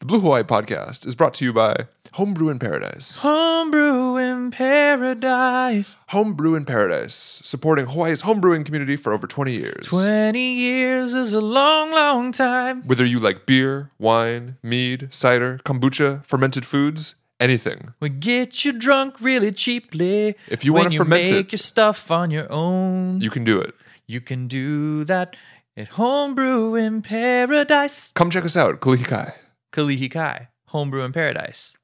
The Blue Hawaii podcast is brought to you by Homebrew in Paradise. Homebrew in paradise. Homebrew in Paradise, supporting Hawaii's homebrewing community for over 20 years. 20 years is a long, long time. Whether you like beer, wine, mead, cider, kombucha, fermented foods, anything. We get you drunk really cheaply. If you wanna ferment make it- your stuff on your own. You can do it. You can do that at Homebrew in Paradise. Come check us out, Kalihikai. Kalihi Kai, Homebrew in Paradise.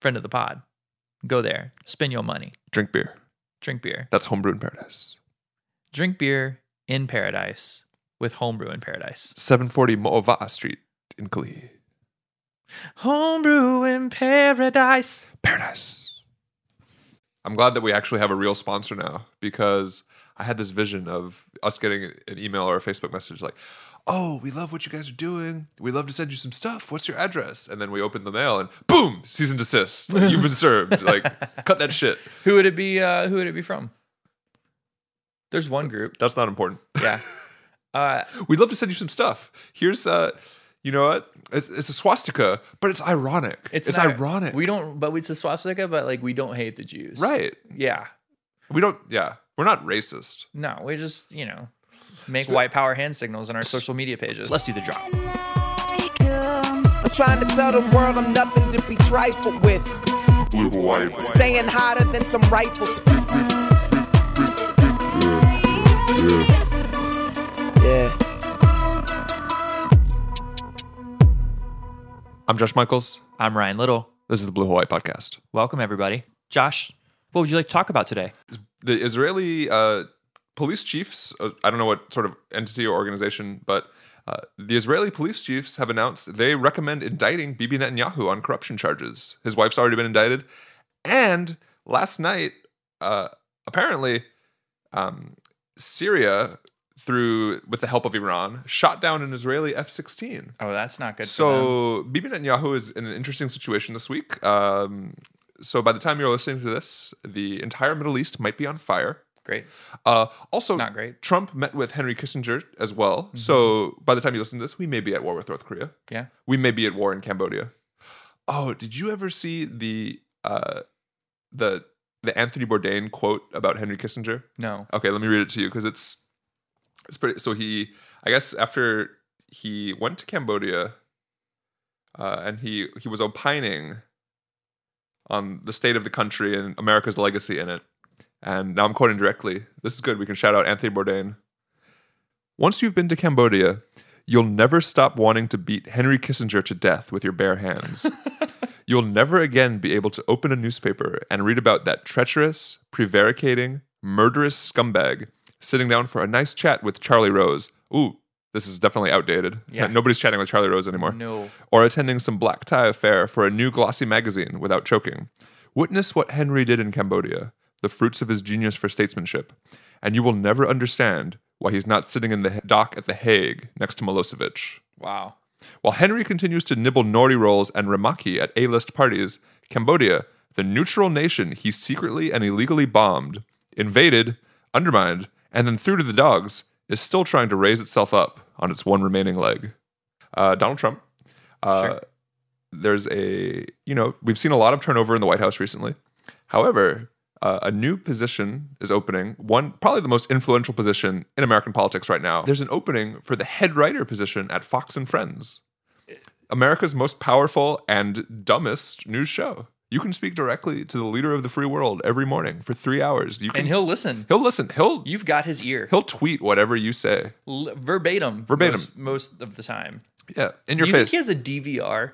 Friend of the pod. Go there. Spend your money. Drink beer. Drink beer. That's Homebrew in Paradise. Drink beer in paradise with Homebrew in Paradise. 740 Mo'ova'a Street in Kalihi. Homebrew in Paradise. Paradise. I'm glad that we actually have a real sponsor now because I had this vision of us getting an email or a Facebook message like, "Oh, we love what you guys are doing. We'd love to send you some stuff. What's your address?" And then we open the mail and boom, cease and desist. Like, you've been served. Like, cut that shit. Who would it be? Uh, who would it be from? There's one group. That's not important. Yeah. Uh, We'd love to send you some stuff. Here's uh you know what? It's, it's a swastika, but it's ironic. It's, not- ironic. We don't, but it's a swastika, but like we don't hate the Jews. right. Yeah. We don't yeah. We're not racist. No, we just, you know, make white power hand signals on our social media pages. Let's do the drop. I'm trying to tell the world I'm nothing to be trifled with. Staying hotter than some rifles. Yeah. I'm Josh Michaels. I'm Ryan Little. This is the Blue Hawaii podcast. Welcome, everybody. Josh, what would you like to talk about today? The Israeli uh, police chiefs, uh, I don't know what sort of entity or organization, but uh, the Israeli police chiefs have announced they recommend indicting Bibi Netanyahu on corruption charges. His wife's already been indicted. And last night, uh, apparently, um, Syria, through with the help of Iran, shot down an Israeli F 16. Oh, that's not good. So Bibi Netanyahu is in an interesting situation this week. Um, so by the time you're listening to this, the entire Middle East might be on fire. Great. Uh, also, Not great. Mm-hmm. Trump met with Henry Kissinger as well. So by the time you listen to this, we may be at war with North Korea. Yeah. We may be at war in Cambodia. Oh, did you ever see the uh, the the Anthony Bourdain quote about Henry Kissinger? No. Okay, let me read it to you because it's it's pretty. So he, I guess, after he went to Cambodia, uh, and he he was opining on the state of the country and America's legacy in it. And now I'm quoting directly. This is good. We can shout out Anthony Bourdain. Once you've been to Cambodia, you'll never stop wanting to beat Henry Kissinger to death with your bare hands. You'll never again be able to open a newspaper and read about that treacherous, prevaricating, murderous scumbag sitting down for a nice chat with Charlie Rose. Ooh, this is definitely outdated. Yeah. Nobody's chatting with Charlie Rose anymore. No. Or attending some black tie affair for a new glossy magazine without choking. Witness what Henry did in Cambodia, the fruits of his genius for statesmanship, and you will never understand why he's not sitting in the dock at The Hague next to Milosevic. Wow. While Henry continues to nibble nori rolls and rumaki at A-list parties, Cambodia, the neutral nation he secretly and illegally bombed, invaded, undermined, and then threw to the dogs, is still trying to raise itself up on its one remaining leg. Uh, Donald Trump. Uh, Sure. There's a, you know, we've seen a lot of turnover in the White House recently. However, uh, a new position is opening, one probably the most influential position in American politics right now. There's an opening for the head writer position at Fox and Friends, America's most powerful and dumbest news show. You can speak directly to the leader of the free world every morning for three hours. You can, And he'll listen. he'll listen. He'll You've got his ear. he'll tweet whatever you say. L- verbatim. Verbatim. Most, most of the time. Yeah, in your you face. think he has a DVR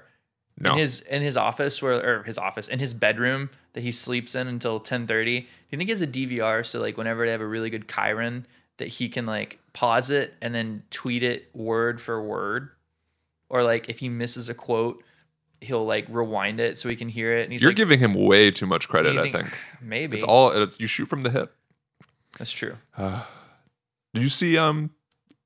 no, in his in his office where or his office in his bedroom that he sleeps in until 10:30? Do you think he has a DVR so like whenever they have a really good chyron that he can like pause it and then tweet it word for word? Or like if he misses a quote, he'll like rewind it so he can hear it you're like, giving him way too much credit. you I think maybe it's all it's, you shoot from the hip. that's true. Uh, Did you see um?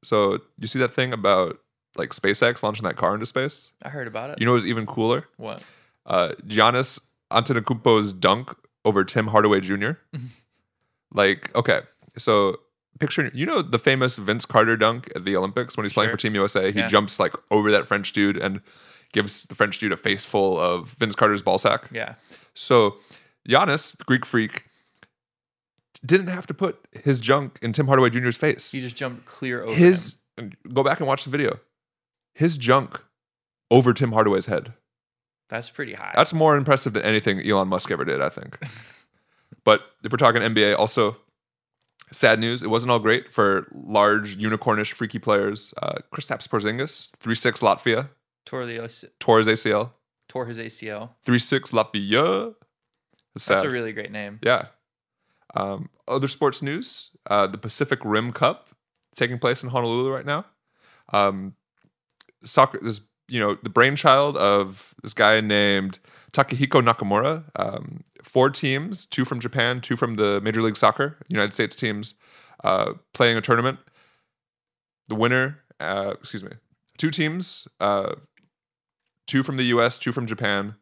So you see that thing about like SpaceX launching that car into space? I heard about it. You know, what's even cooler. what? Uh, Giannis Antetokounmpo's dunk over Tim Hardaway Jr. like, okay, so picture you know the famous Vince Carter dunk at the Olympics when he's playing for Team USA. He Yeah. jumps like over that French dude and gives the French dude a face full of Vince Carter's ball sack. Yeah. So Giannis, the Greek freak, didn't have to put his junk in Tim Hardaway Jr.'s face. He just jumped clear over His and go back and watch the video. His junk over Tim Hardaway's head. That's pretty high. That's more impressive than anything Elon Musk ever did, I think. but if we're talking NBA, also sad news. It wasn't all great for large unicornish freaky players. Uh, Kristaps Porzingis, three six Latvia, tore the tore his ACL. tore his ACL. Three six Latvia. It's That's a really great name. Yeah. Um, other sports news: uh, the Pacific Rim Cup taking place in Honolulu right now. Um, soccer. This you know the brainchild of this guy named Takahiko Nakamura. Um, four teams, two from Japan, two from the Major League Soccer United States teams, uh, playing a tournament. The winner, uh, excuse me, two teams, uh, two from the U.S., two from Japan,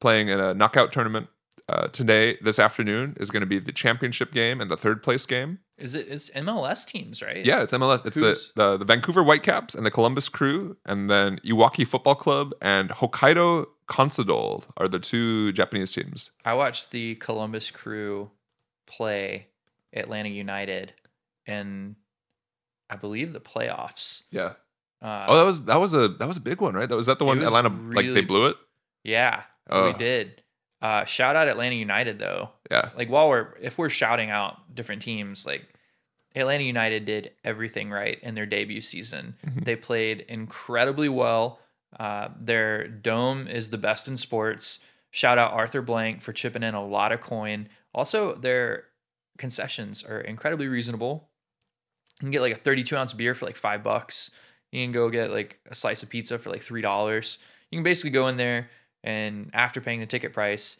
playing in a knockout tournament uh, today, this afternoon, is going to be the championship game and the third place game. Is it? It's MLS teams, right? Yeah, it's MLS. It's the, the the Vancouver Whitecaps and the Columbus Crew, and then Iwaki Football Club and Hokkaido Consadole are the two Japanese teams. I watched the Columbus Crew play Atlanta United in, I believe, the playoffs. Yeah. Uh, Oh, that was that was a that was a big one, right? That was that the one Atlanta like they blew it. yeah, Ugh. we did. Uh, shout out Atlanta United though. Yeah. Like while we're if we're shouting out different teams, like Atlanta United did everything right in their debut season. Mhm. They played incredibly well. Uh, their dome is the best in sports. Shout out Arthur Blank for chipping in a lot of coin. Also, their concessions are incredibly reasonable. You can get like a 32 ounce beer for like five bucks. You can go get like a slice of pizza for like three dollars. You can basically go in there and after paying the ticket price,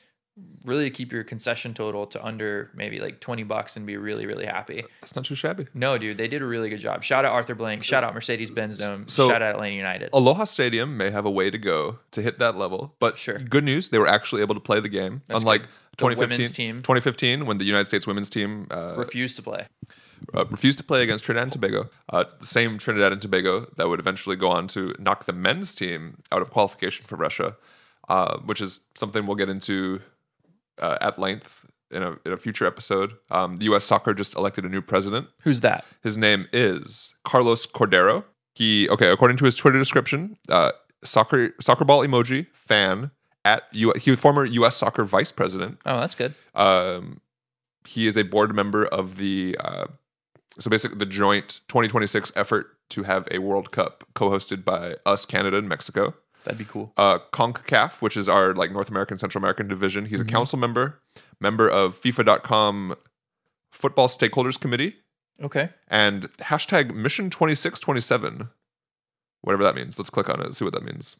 really keep your concession total to under maybe like 20 bucks and be really, really happy. That's not too shabby. No, dude, they did a really good job. Shout out Arthur Blank. Shout out Mercedes Benz Dome. So- shout out Atlanta United. Aloha Stadium may have a way to go to hit that level, but Sure. good news, they were actually able to play the game. That's Unlike. The 2015, team. 2015, when the United States women's team uh, Refused to play. uh, refused to play against Trinidad and Tobago. Uh, the same Trinidad and Tobago that would eventually go on to knock the men's team out of qualification for Russia, uh, which is something we'll get into uh, at length in a, in a future episode. Um, the U.S. soccer just elected a new president. Who's that? His name is Carlos Cordeiro. He okay, according to his Twitter description, uh, soccer soccer ball emoji fan at U. He was former U.S. soccer vice president. Oh, that's good. Um, he is a board member of the uh, so basically the joint 2026 effort to have a World Cup co-hosted by us, Canada, and Mexico. That'd be cool. Uh, CONCACAF, which is our like North American, Central American division. He's Mhm. a council member, member of FIFA.com Football Stakeholders Committee, Okay. and hashtag Mission 2627. Whatever that means. Let's click on it. See what that means.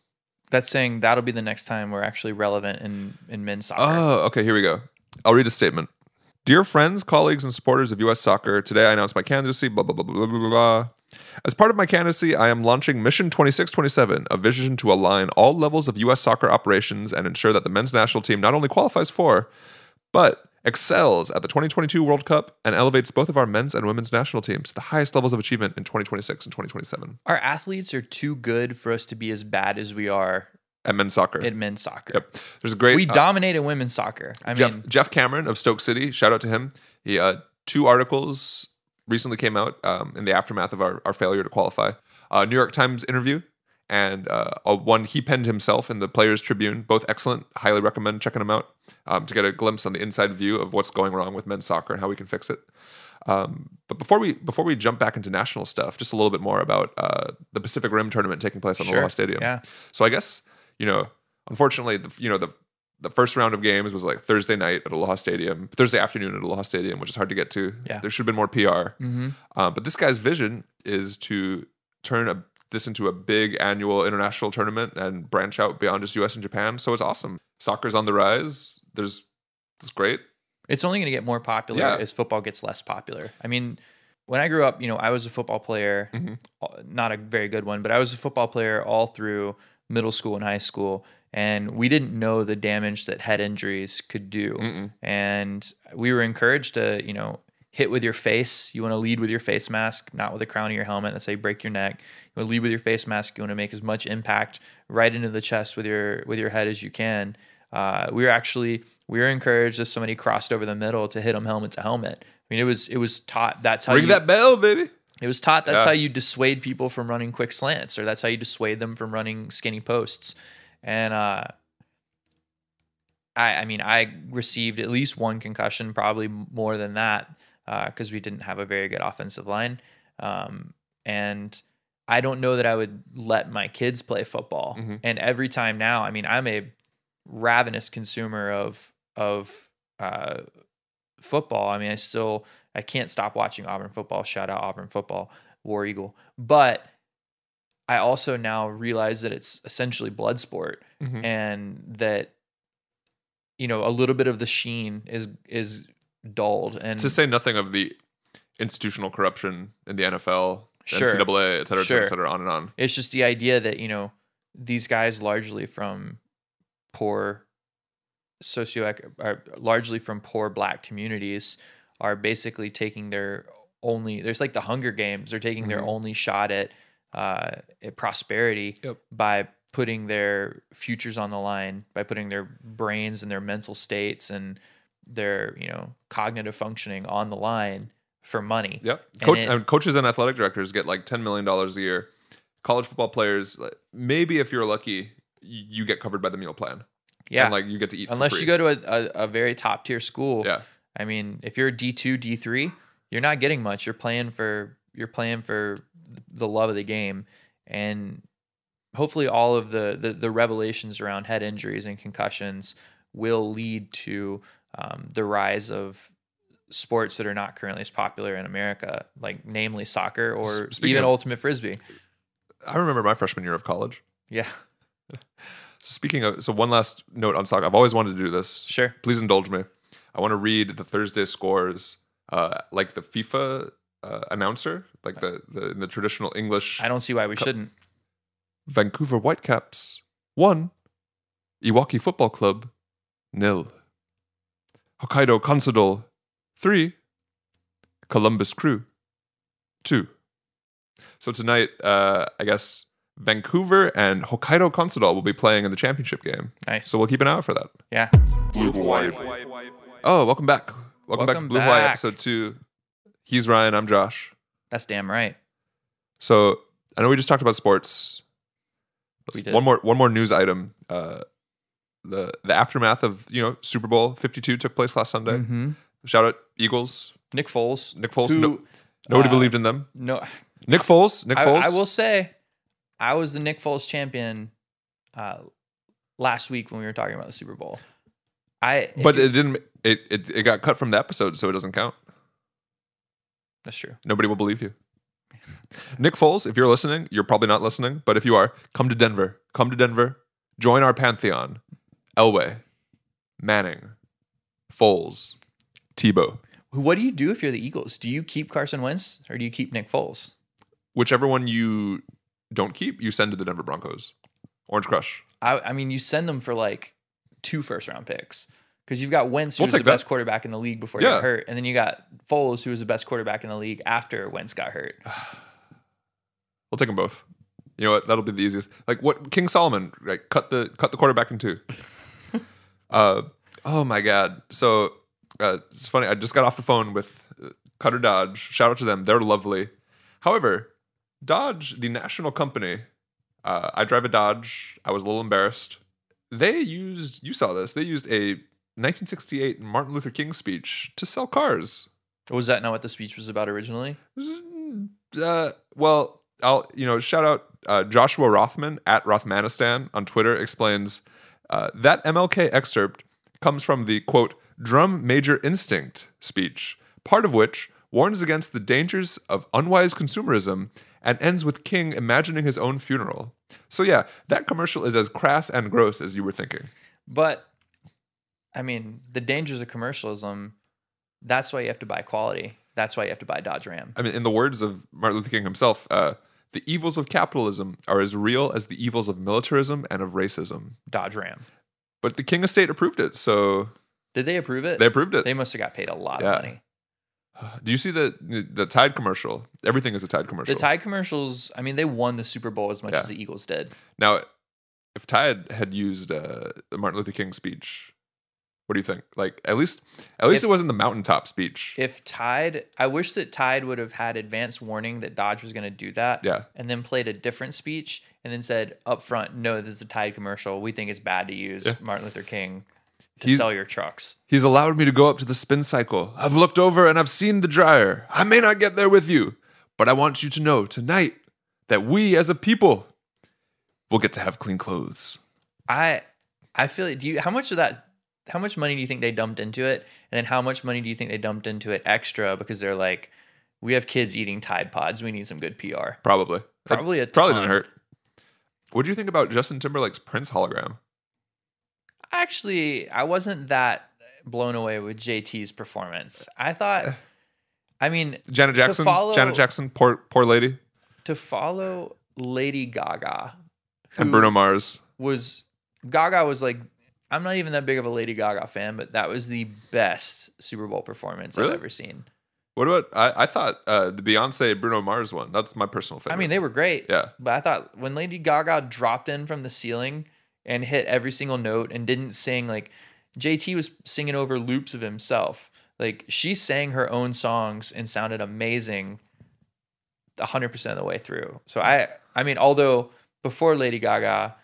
That's saying that'll be the next time we're actually relevant in, in men's soccer. Oh, okay. Here we go. I'll read a statement. Dear friends, colleagues, and supporters of U.S. soccer, today I announce my candidacy. Blah blah blah blah blah blah. As part of my candidacy, I am launching Mission 2627, a vision to align all levels of U.S. soccer operations and ensure that the men's national team not only qualifies for, but excels at the 2022 World Cup and elevates both of our men's and women's national teams to the highest levels of achievement in 2026 and 2027 Our athletes are too good for us to be as bad as we are at men's soccer. in men's soccer. Yep. There's a great We uh, dominate in women's soccer. I Geoff mean, Geoff Cameron of Stoke City. Shout out to him. He uh, two articles recently came out um, in the aftermath of our, our failure to qualify. Uh, New York Times interview and uh, a one he penned himself in the Players Tribune. Both excellent. Highly recommend checking them out um, to get a glimpse on the inside view of what's going wrong with men's soccer and how we can fix it. Um, but before we before we jump back into national stuff, just a little bit more about uh, the Pacific Rim tournament taking place on Sure. Aloha Stadium. Yeah. So I guess you know, unfortunately, the, you know the the first round of games was like Thursday night at Aloha Stadium, Thursday afternoon at Aloha Stadium, which is hard to get to. Yeah. There should have been more PR. Mm-hmm. Uh, but this guy's vision is to turn a, this into a big annual international tournament and branch out beyond just US and Japan. So it's awesome. Soccer's on the rise. There's it's great. It's only going to get more popular Yeah. as football gets less popular. I mean, when I grew up, you know, I was a football player, Mhm. uh, not a very good one, but I was a football player all through middle school and high school. And we didn't know the damage that head injuries could do. Mm-mm. And we were encouraged to, you know, hit with your face. You want to lead with your face mask, not with the crown of your helmet. That's how you break your neck. You want to lead with your face mask. You want to make as much impact right into the chest with your with your head as you can. Uh, we were actually we were encouraged if somebody crossed over the middle to hit them helmet to helmet. I mean, it was it was taught that's how Ring you, that bell, baby. It was taught that's Yeah. how you dissuade people from running quick slants, or that's how you dissuade them from running skinny posts. And uh, I, I mean, I received at least one concussion, probably more than that, because we didn't have a very good offensive line. Um, and I don't know that I would let my kids play football. Mhm. And every time now, I mean, I'm a ravenous consumer of of uh, football. I mean, I still I can't stop watching Auburn football. Shout out Auburn football, War Eagle. But I also now realize that it's essentially blood sport Mhm. and that you know a little bit of the sheen is is dulled and To say nothing of the institutional corruption in the NFL, Sure. NCAA, et cetera, et cetera, Sure. et cetera, on and on. it's just the idea that you know these guys largely from poor socio are largely from poor black communities are basically taking their only there's like the hunger games they're taking their Mhm. only shot at uh at prosperity Yep. by putting their futures on the line by putting their brains and their mental states and their you know cognitive functioning on the line for money Yep. And Coach, it- and coaches and athletic directors get like $10 million a year. College football players, maybe if you're lucky, you get covered by the meal plan. yeah And like you get to eat unless you go to a, a, a very top tier school Yeah. I mean, if you're a D two, D three, you're not getting much. You're playing for you're playing for the love of the game, and hopefully, all of the the, the revelations around head injuries and concussions will lead to um, the rise of sports that are not currently as popular in America, like namely soccer or speaking even of- ultimate frisbee. I remember my freshman year of college. Yeah, So speaking of, so one last note on soccer. I've always wanted to do this. sure. Please indulge me. I want to read the Thursday scores, uh, like the FIFA uh, announcer, like the, the in the traditional English. I don't see why we shouldn't. Vancouver Whitecaps one, Iwaki Football Club nil, Hokkaido Consadole three, Columbus Crew two. So tonight, uh, I guess Vancouver and Hokkaido Consadole will be playing in the championship game. Nice. So we'll keep an eye out for that. yeah. Oh, welcome back. Welcome, back to Welcome Blue Hawaii episode two. He's Ryan. I'm Josh. That's damn right. So I know we just talked about sports. One more one more news item. Uh, the the aftermath of you know Super Bowl 52 took place last Sunday. Mhm. Shout out Eagles. Nick Foles. Nick Foles. who, no, nobody uh, believed in them. No, Nick Foles. Nick I, Foles. I will say, I was the Nick Foles champion uh, last week when we were talking about the Super Bowl. I, but you- it didn't. It, it it got cut from the episode, so it doesn't count. that's true. Nobody will believe you. Nick Foles, if you're listening, you're probably not listening, but if you are, come to Denver. Come to Denver. Join our pantheon. Elway, Manning, Foles, Tebow. What do you do if you're the Eagles? Do you keep Carson Wentz or do you keep Nick Foles? Whichever one you don't keep, you send to the Denver Broncos. Orange Crush. I, I mean, you send them for like two first round picks because you've got Wentz, We'll who's the that. best quarterback in the league before he got hurt, and then you got Foles, who was the best quarterback in the league after Wentz got hurt. We'll take them both. You know what? That'll be the easiest. Like what King Solomon, like cut the cut the quarterback in two. uh, oh my God. So uh, it's funny. I just got off the phone with uh, Cutter Dodge. Shout out to them. They're lovely. However, Dodge, the national company, uh, I drive a Dodge. I was a little embarrassed. They used. You saw this. They used a 1968 Martin Luther King speech to sell cars. Was that not what the speech was about originally? Uh, well, I'll you know shout out uh, Joshua Rothman at Rothmanistan on Twitter explains uh, that MLK excerpt comes from the quote drum major instinct speech, part of which warns against the dangers of unwise consumerism and ends with King imagining his own funeral. So yeah, that commercial is as crass and gross as you were thinking. But I mean, the dangers of commercialism. That's why you have to buy quality. That's why you have to buy Dodge Ram. I mean, in the words of Martin Luther King himself, uh, the evils of capitalism are as real as the evils of militarism and of racism. Dodge Ram. But the King estate approved it, so Did they approve it? they approved it. They must have got paid a lot Yeah. of money. Do you see the the Tide commercial? Everything is a Tide commercial. The Tide commercials, I mean, they won the Super Bowl as much Yeah. as the Eagles did. Now, if Tide had used uh, Martin Luther King speech, what do you think? Like at least at least If- it wasn't the mountaintop speech. If Tide, I wish that Tide would have had advance warning that Dodge was going to do that. Yeah. And then played a different speech and then said up front, no, this is a Tide commercial. We think it's bad to use Yeah. Martin Luther King to He's- sell your trucks. He's allowed me to go up to the spin cycle. I've looked over and I've seen the dryer. I may not get there with you, but I want you to know tonight that we as a people will get to have clean clothes. I I feel like do you how much of that how much money do you think they dumped into it? And then how much money do you think they dumped into it extra because they're like, we have kids eating Tide Pods. We need some good PR. Probably. Probably a probably ton. didn't hurt. What do you think about Justin Timberlake's Prince hologram? Actually, I wasn't that blown away with JT's performance. I thought I mean, Janet Jackson. follow- Janet Jackson, poor poor lady, to follow Lady Gaga and Bruno Mars. was Gaga was like I'm not even that big of a Lady Gaga fan, but that was the best Super Bowl performance Really? I've ever seen. What about? I, I thought uh, the Beyonce Bruno Mars one. That's my personal favorite. I mean, they were great. Yeah. But I thought when Lady Gaga dropped in from the ceiling and hit every single note and didn't sing like JT was singing over loops of himself. Like she sang her own songs and sounded amazing 100% of the way through. So I I mean although before Lady Gaga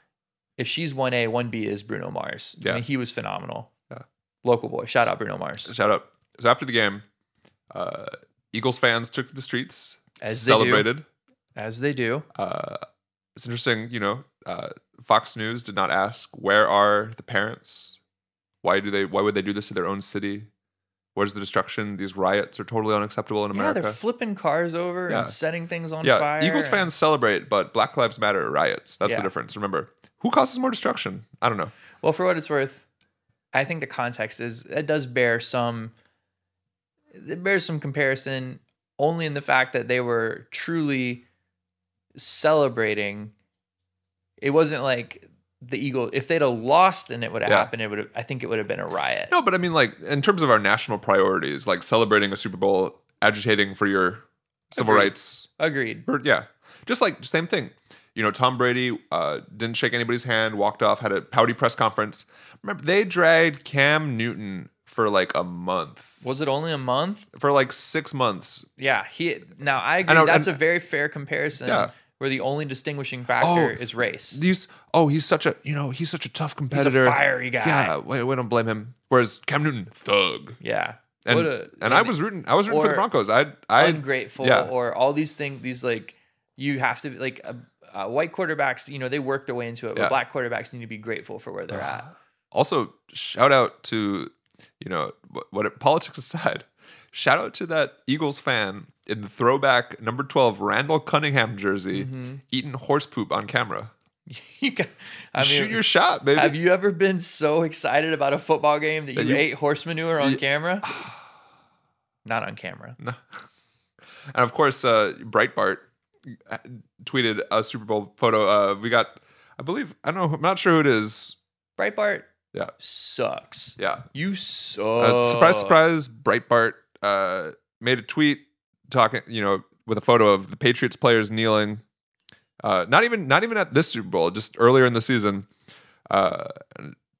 if she's 1A, 1B is Bruno Mars. I Yeah. mean he was phenomenal. Yeah. Local boy. Shout out Bruno Mars. Shout out. So after the game, uh, Eagles fans took to the streets, As they celebrated. As they do. Uh, it's interesting, you know. Uh, Fox News did not ask where are the parents. Why do they? Why would they do this to their own city? Where's the destruction? These riots are totally unacceptable in America. Yeah, they're flipping cars over Yeah. and setting things on yeah, fire. Eagles and- fans celebrate, but Black Lives Matter riots. That's Yeah. the difference. Remember, who causes more destruction? I don't know. Well, for what it's worth, I think the context is it does bear some it bears some comparison only in the fact that they were truly celebrating. It wasn't like the Eagle if they'd have lost and it would have Yeah. happened, it would have I think it would have been a riot. No, but I mean, like in terms of our national priorities, like celebrating a Super Bowl, agitating for your civil Agreed. rights. Agreed. Or, yeah, just like same thing. You know, Tom Brady uh, didn't shake anybody's hand, walked off, had a pouty press conference. Remember, they dragged Cam Newton for like a month, Was it only a month? for like six months. Yeah, he now I agree know, that's and- a very fair comparison Yeah. where the only distinguishing factor Oh, is race. These, oh, he's such a, you know, he's such a tough competitor. He's a fiery guy. Yeah, we, we don't blame him. Whereas Cam Newton, thug. Yeah. And, a- and I was rooting. I was rooting for the Broncos. I, I, ungrateful yeah. or all these things these like you have to like uh, white quarterbacks you know they work their way into it Yeah. but black quarterbacks need to be grateful for where they're at also shout out to you know what, what politics aside shout out to that eagles fan in the throwback number 12 randall cunningham jersey Mm-hmm. eating horse poop on camera you got, I mean, shoot your shot baby have you ever been so excited about a football game that you, That you- ate horse manure on You- camera not on camera No. and of course uh breitbart uh, tweeted a super bowl photo uh we got i believe i don't know i'm not sure who it is breitbart yeah sucks yeah you suck Uh, surprise, surprise! Breitbart uh, made a tweet talking, you know, with a photo of the Patriots players kneeling. Uh, not even, not even at this Super Bowl, just earlier in the season. Uh,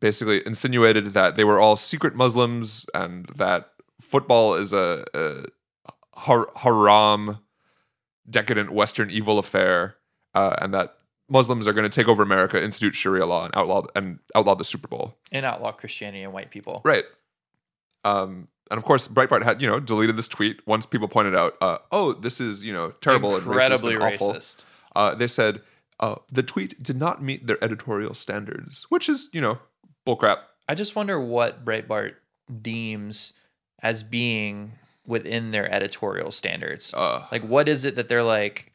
basically insinuated that they were all secret Muslims and that football is a, a har- haram, decadent Western evil affair, uh, and that Muslims are going to take over America, institute Sharia law, and outlaw and outlaw the Super Bowl. and outlaw christianity and white people Right. Um, and of course, Breitbart had you know deleted this tweet once people pointed out, uh, oh, this is you know terrible incredibly and racist. And racist Uh, they said uh, the tweet did not meet their editorial standards, which is you know bullcrap. I just wonder what Breitbart deems as being within their editorial standards. Uh, Like, what is it that they're like?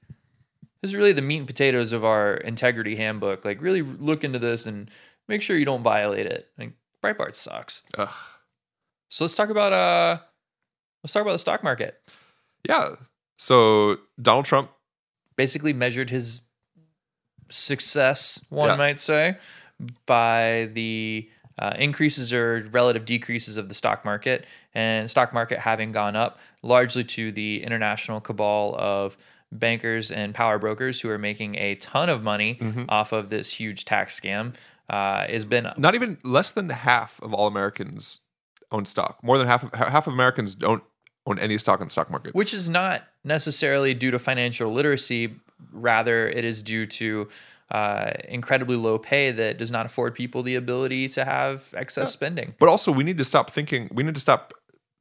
This is really the meat and potatoes of our integrity handbook. Like, really look into this and make sure you don't violate it. Like, Breitbart sucks. ugh. So let's talk about uh, let's talk about the stock market. yeah. So Donald Trump, Basically, measured his success, one Yeah. might say, by the uh, increases or relative decreases of the stock market, and stock market having gone up largely to the international cabal of bankers and power brokers who are making a ton of money off of this huge tax scam. Uh, has been Not even less than half of all Americans own stock. More than half of half of Americans don't own any stock in the stock market. which is not necessarily due to financial literacy. Rather, it is due to uh, incredibly low pay that does not afford people the ability to have excess spending. But also, we need to stop thinking. We need to stop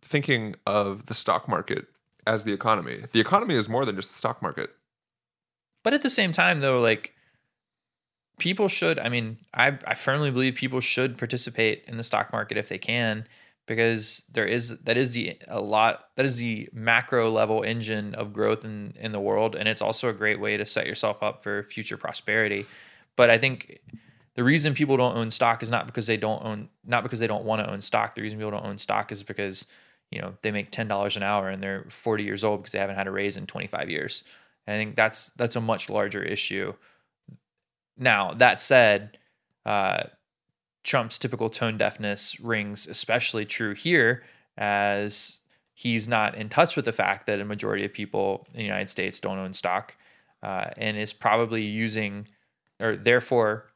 thinking of the stock market as the economy. The economy is more than just the stock market. But at the same time, though, like people should, I mean, I, I firmly believe people should participate in the stock market if they can, because there is that is the a lot that is the macro level engine of growth in in the world, and it's also a great way to set yourself up for future prosperity. But I think the reason people don't own stock is not because they don't own not because they don't want to own stock. The reason people don't own stock is because you know they make ten dollars an hour and they're forty years old because they haven't had a raise in twenty five years. And I think that's that's a much larger issue. Now that said, uh, Trump's typical tone deafness rings especially true here, as he's not in touch with the fact that a majority of people in the United States don't own stock, uh, and is probably using, or therefore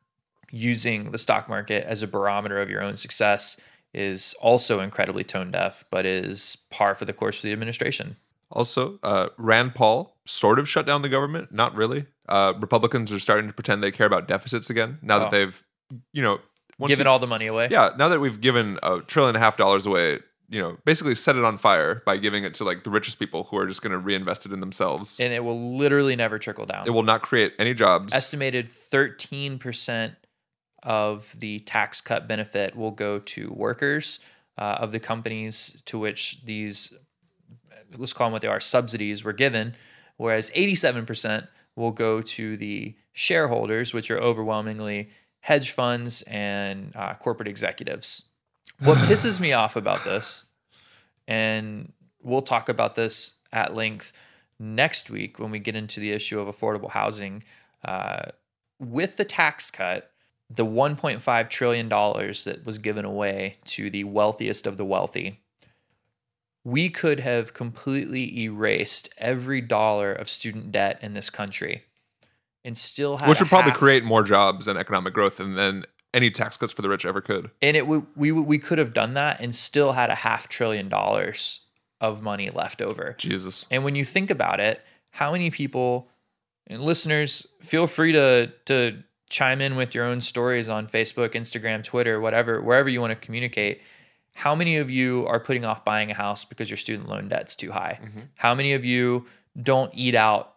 using the stock market as a barometer of your own success is also incredibly tone deaf, but is par for the course for the administration. Also, uh, Rand Paul sort of shut down the government. Not really. Uh, Republicans are starting to pretend they care about deficits again now that Oh. they've, you know, once Giving you- all the money away. yeah. Now that we've given a trillion and a half dollars away, you know, basically set it on fire by giving it to like the richest people who are just going to reinvest it in themselves. And it will literally never trickle down. it will not create any jobs. estimated 13% of the tax cut benefit will go to workers uh, of the companies to which these let's call them what they are subsidies were given whereas 87% will go to the shareholders which are overwhelmingly hedge funds and uh, corporate executives. What pisses me off about this and we'll talk about this at length next week when we get into the issue of affordable housing uh, with the tax cut, the 1.5 trillion dollars that was given away to the wealthiest of the wealthy, we could have completely erased every dollar of student debt in this country, and still have which would probably half- create more jobs and economic growth than, any tax cuts for the rich ever could. and it would we we could have done that and still had a half trillion dollars of money left over. Jesus. And when you think about it, how many people and listeners feel free to to chime in with your own stories on Facebook, Instagram, Twitter, whatever, wherever you want to communicate. How many of you are putting off buying a house because your student loan debt's too high? Mm-hmm. How many of you don't eat out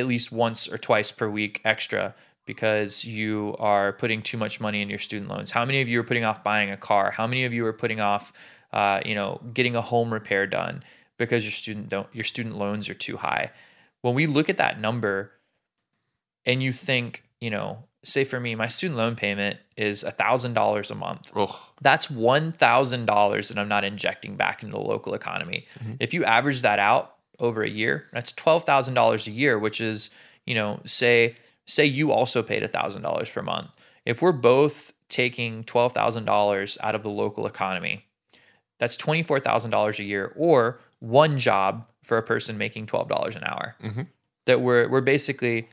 at least once or twice per week extra because you are putting too much money in your student loans? How many of you are putting off buying a car? How many of you are putting off, uh, you know, getting a home repair done because your student don't your student loans are too high? When we look at that number, and you think, you know, say for me, my student loan payment is a thousand dollars a month Ugh. that's $1,000 that I'm not injecting back into the local economy. If you average that out over a year, that's $12,000 a year, which is, you know, say say you also paid $1,000 per month. If we're both taking $12,000 out of the local economy, that's $24,000 a year or one job for a person making $12 an hour. Mhm. That we're we're basically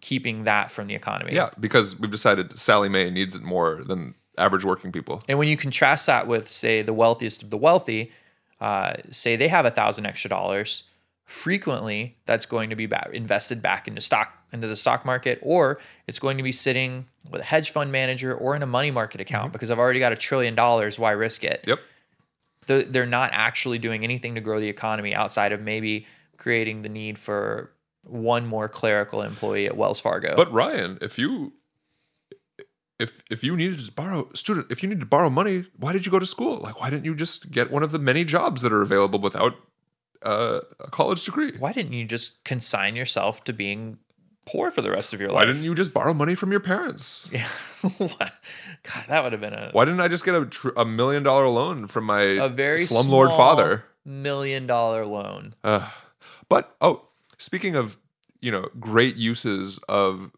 keeping that from the economy. Yeah, because we've decided Sallie Mae needs it more than average working people. And when you contrast that with, say, the wealthiest of the wealthy, uh, say they have a thousand extra dollars, frequently that's going to be invested back into stock into the stock market, or it's going to be sitting with a hedge fund manager or in a money market account mm-hmm. because I've already got a trillion dollars. Why risk it? Yep. The- They're not actually doing anything to grow the economy outside of maybe creating the need for one more clerical employee at Wells Fargo. But Ryan, if you if if you needed to borrow student, if you needed to borrow money, why did you go to school? Like, why didn't you just get one of the many jobs that are available without uh, a college degree? why didn't you just consign yourself to being poor for the rest of your life? Why didn't you just borrow money from your parents? Yeah. God, that would have been a Why didn't I just get a, tr- a million dollar loan from my a very slumlord father? million dollar loan. Uh, but oh, speaking of you know great uses of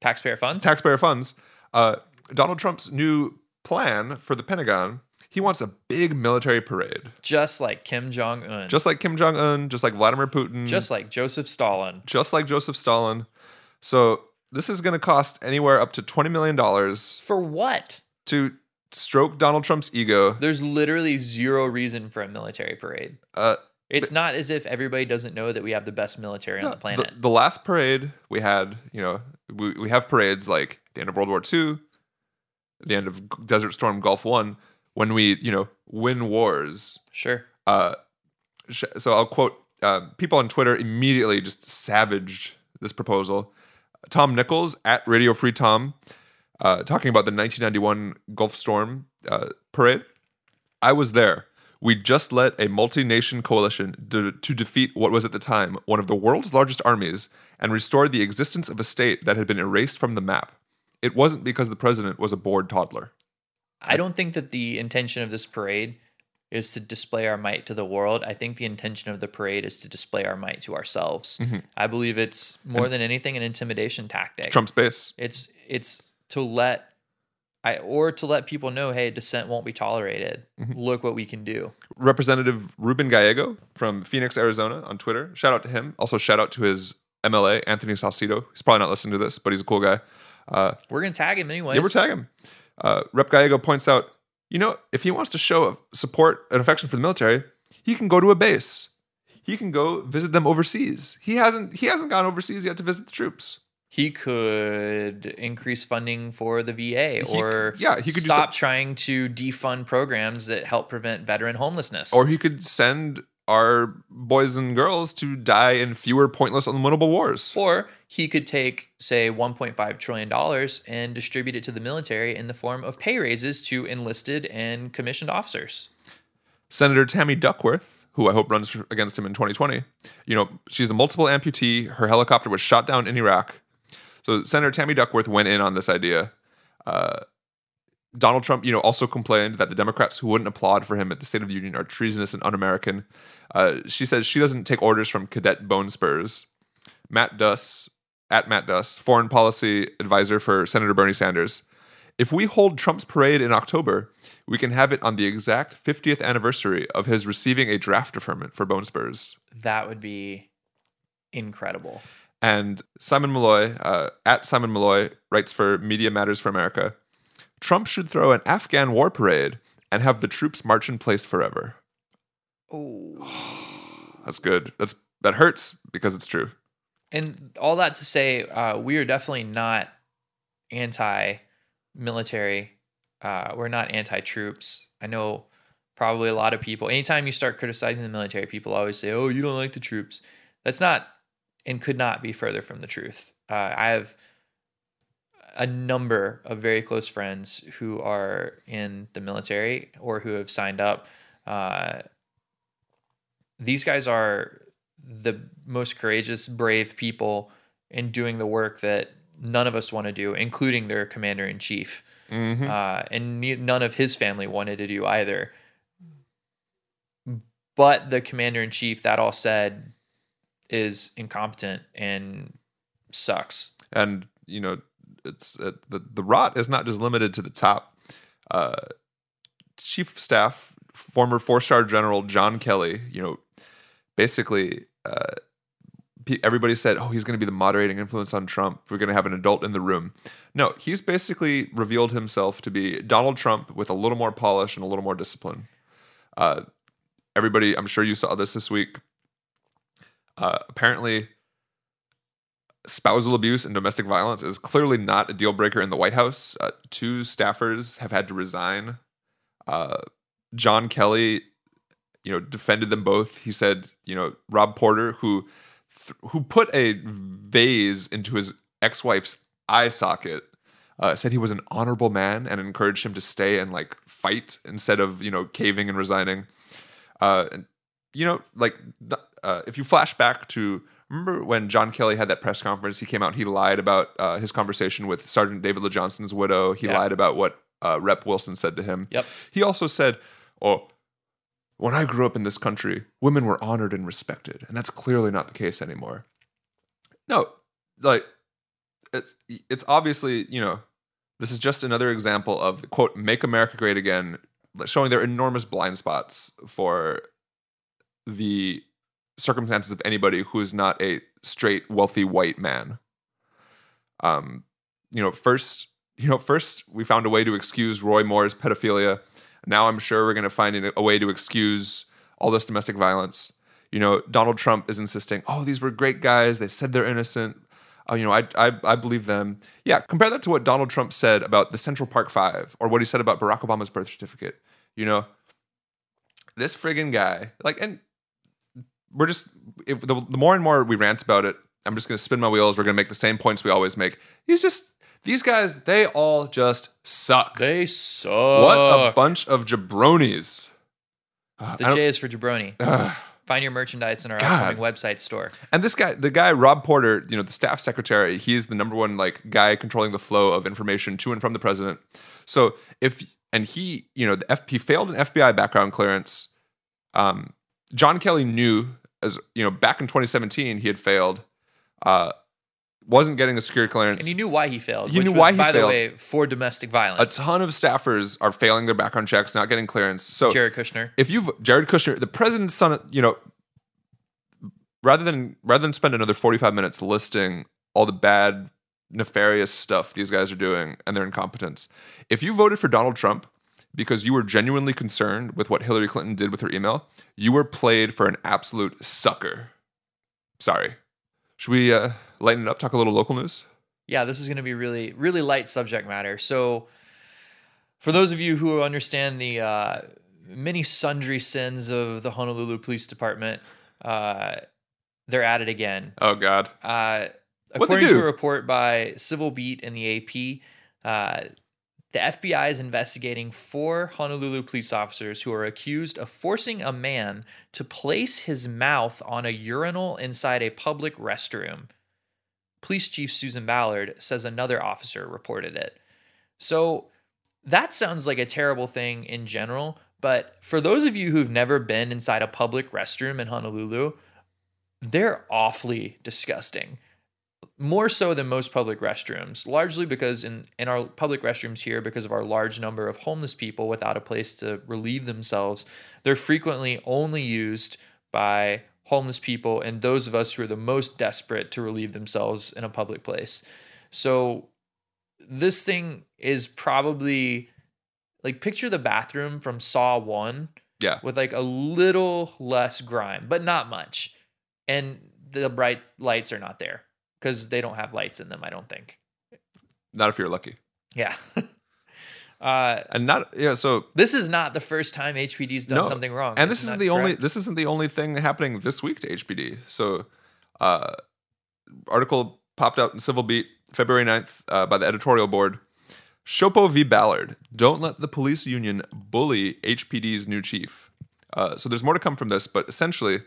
Taxpayer funds. taxpayer funds, uh, Donald Trump's new plan for the Pentagon. He wants a big military parade, Just like Kim Jong Un. just like Kim Jong Un, just like Vladimir Putin, just like Joseph Stalin. just like Joseph Stalin. So this is going to cost anywhere up to twenty million dollars For what? to stroke Donald Trump's ego. There's literally zero reason for a military parade. Uh, It's not as if everybody doesn't know that we have the best military on the planet. The, the last parade we had, you know, we, we have parades like the end of World War II, the end of Desert Storm Gulf One, when we, you know, win wars. sure. Uh, sh- so I'll quote uh, people on Twitter immediately just savaged this proposal. Tom Nichols at Radio Free Tom uh, talking about the 1991 Gulf Storm uh, parade. I was there. We just led a multi nation coalition to, to defeat what was at the time one of the world's largest armies and restored the existence of a state that had been erased from the map. It wasn't because the president was a bored toddler. I don't think that the intention of this parade is to display our might to the world. I think the intention of the parade is to display our might to ourselves. I believe it's more than anything an intimidation tactic. Trump's base. It's it's to let I or to let people know, hey, dissent won't be tolerated. Look what we can do. Representative Ruben Gallego from Phoenix, Arizona on Twitter. Shout out to him. Also, shout out to his MLA, Anthony Salcido. He's probably not listening to this, but he's a cool guy. Uh, We're gonna tag him anyway. yeah, we're tag him. Uh, Rep Gallego points out, you know, if he wants to show support and affection for the military, he can go to a base. He can go visit them overseas. He hasn't. He hasn't gone overseas yet to visit the troops. he could increase funding for the VA He- or yeah, he could stop trying to defund programs that help prevent veteran homelessness. Or he could send our boys and girls to die in fewer pointless, unwinnable wars. Or he could take, say, $1.5 trillion and distribute it to the military in the form of pay raises to enlisted and commissioned officers. Senator Tammy Duckworth, who I hope runs against him in 2020, you know, she's a multiple amputee. Her helicopter was shot down in Iraq. So Senator Tammy Duckworth went in on this idea. Uh, Donald Trump, you know, also complained that the Democrats who wouldn't applaud for him at the State of the Union are treasonous and un-American. Uh, she says she doesn't take orders from cadet bone spurs. Matt Duss, at Matt Duss, foreign policy advisor for Senator Bernie Sanders. If we hold Trump's parade in October, we can have it on the exact 50th anniversary of his receiving a draft deferment for bone spurs. That would be incredible. And Simon Maloy, uh, at Simon Maloy, writes for Media Matters for America. Trump should throw an Afghan war parade and have the troops march in place forever. Oh. That's good. That's that hurts because it's true. And all that to say, uh, we are definitely not anti-military. Uh, we're not anti-troops. I know probably a lot of people. Anytime you start criticizing the military, people always say, "Oh, you don't like the troops." That's not and could not be further from the truth. Uh, I have a number of very close friends who are in the military or who have signed up. Uh, these guys are the most courageous, brave people in doing the work that none of us want to do, including their commander in chief. Mhm. Uh, and ne- none of his family wanted to do either. But the commander in chief, that all said, is incompetent and sucks. and you know it's uh, the the rot is not just limited to the top. Uh, Chief of Staff, former four star general John Kelly, you know, basically. Uh, Everybody said, "Oh, he's going to be the moderating influence on Trump. We're going to have an adult in the room." No, he's basically revealed himself to be Donald Trump with a little more polish and a little more discipline. Uh, everybody, I'm sure you saw this this week. Uh, apparently, spousal abuse and domestic violence is clearly not a deal breaker in the White House. Uh, two staffers have had to resign. Uh, John Kelly, you know, defended them both. He said, you know, Rob Porter, who th- who put a vase into his ex-wife's eye socket, uh, said he was an honorable man and encouraged him to stay and like fight instead of you know caving and resigning. Uh, and, you know, like uh, if you flash back to remember when John Kelly had that press conference, he came out, he lied about uh, his conversation with Sergeant David LeJohnson's widow. He Yeah. lied about what uh, Rep Wilson said to him. Yep. He also said, "Oh, when I grew up in this country, women were honored and respected, and that's clearly not the case anymore." No, like it's it's obviously you know This is just another example of quote "Make America Great Again," showing their enormous blind spots for the circumstances of anybody who is not a straight, wealthy white man. Um, you know, first, you know, first we found a way to excuse Roy Moore's pedophilia. Now I'm sure we're going to find a way to excuse all this domestic violence. You know, Donald Trump is insisting, "Oh, these were great guys. They said they're innocent." Uh, you know, I, I I believe them. Yeah, compare that to what Donald Trump said about the Central Park Five, or what he said about Barack Obama's birth certificate. You know, this friggin' guy, like, and we're just if the, the more and more we rant about it, I'm just gonna spin my wheels. We're gonna make the same points we always make. He's just these guys. They all just suck. They suck. what a bunch of jabronis. Uh, the J is for jabroni. Ugh. Find your merchandise in our God. upcoming website store. And this guy, the guy Rob Porter, you know, the staff secretary, he's the number one like guy controlling the flow of information to and from the president. So if and he, you know, the FP failed an FBI background clearance. Um, John Kelly knew as you know back in 2017 he had failed, uh, wasn't getting a security clearance. And you knew why he failed. Which knew was, why he by failed. the way, for domestic violence, a ton of staffers are failing their background checks, not getting clearance. So Jared Kushner. if you've Jared Kushner, the president's son, you know, rather than rather than spend another 45 minutes listing all the bad, nefarious stuff these guys are doing and their incompetence, if you voted for Donald Trump because you were genuinely concerned with what Hillary Clinton did with her email, you were played for an absolute sucker. Sorry. Should we uh, lighten it up? Talk a little local news. Yeah, this is going to be really, really light subject matter. So, for those of you who understand the uh, many sundry sins of the Honolulu Police Department, uh, they're at it again. Oh God. Uh, according to a report by Civil Beat and the AP, uh, the FBI is investigating four Honolulu police officers who are accused of forcing a man to place his mouth on a urinal inside a public restroom. Police Chief Susan Ballard says another officer reported it. So that sounds like a terrible thing in general, but for those of you who've never been inside a public restroom in Honolulu, they're awfully disgusting. More so than most public restrooms, largely because in, in our public restrooms here, because of our large number of homeless people without a place to relieve themselves, they're frequently only used by homeless people and those of us who are the most desperate to relieve themselves in a public place. So this thing is probably like picture the bathroom from Saw 1 Yeah. with like a little less grime, but not much. And the bright lights are not there because they don't have lights in them, I don't think. Not if you're lucky. Yeah. uh, And not yeah. So this is not the first time HPD's done No. something wrong. and this Isn't the only this isn't the only thing happening this week to HPD. So, uh, article popped out in Civil Beat February 9th uh, by the editorial board. Shopo v. Ballard. Don't let the police union bully HPD's new chief. Uh, so there's more to come from this, but essentially,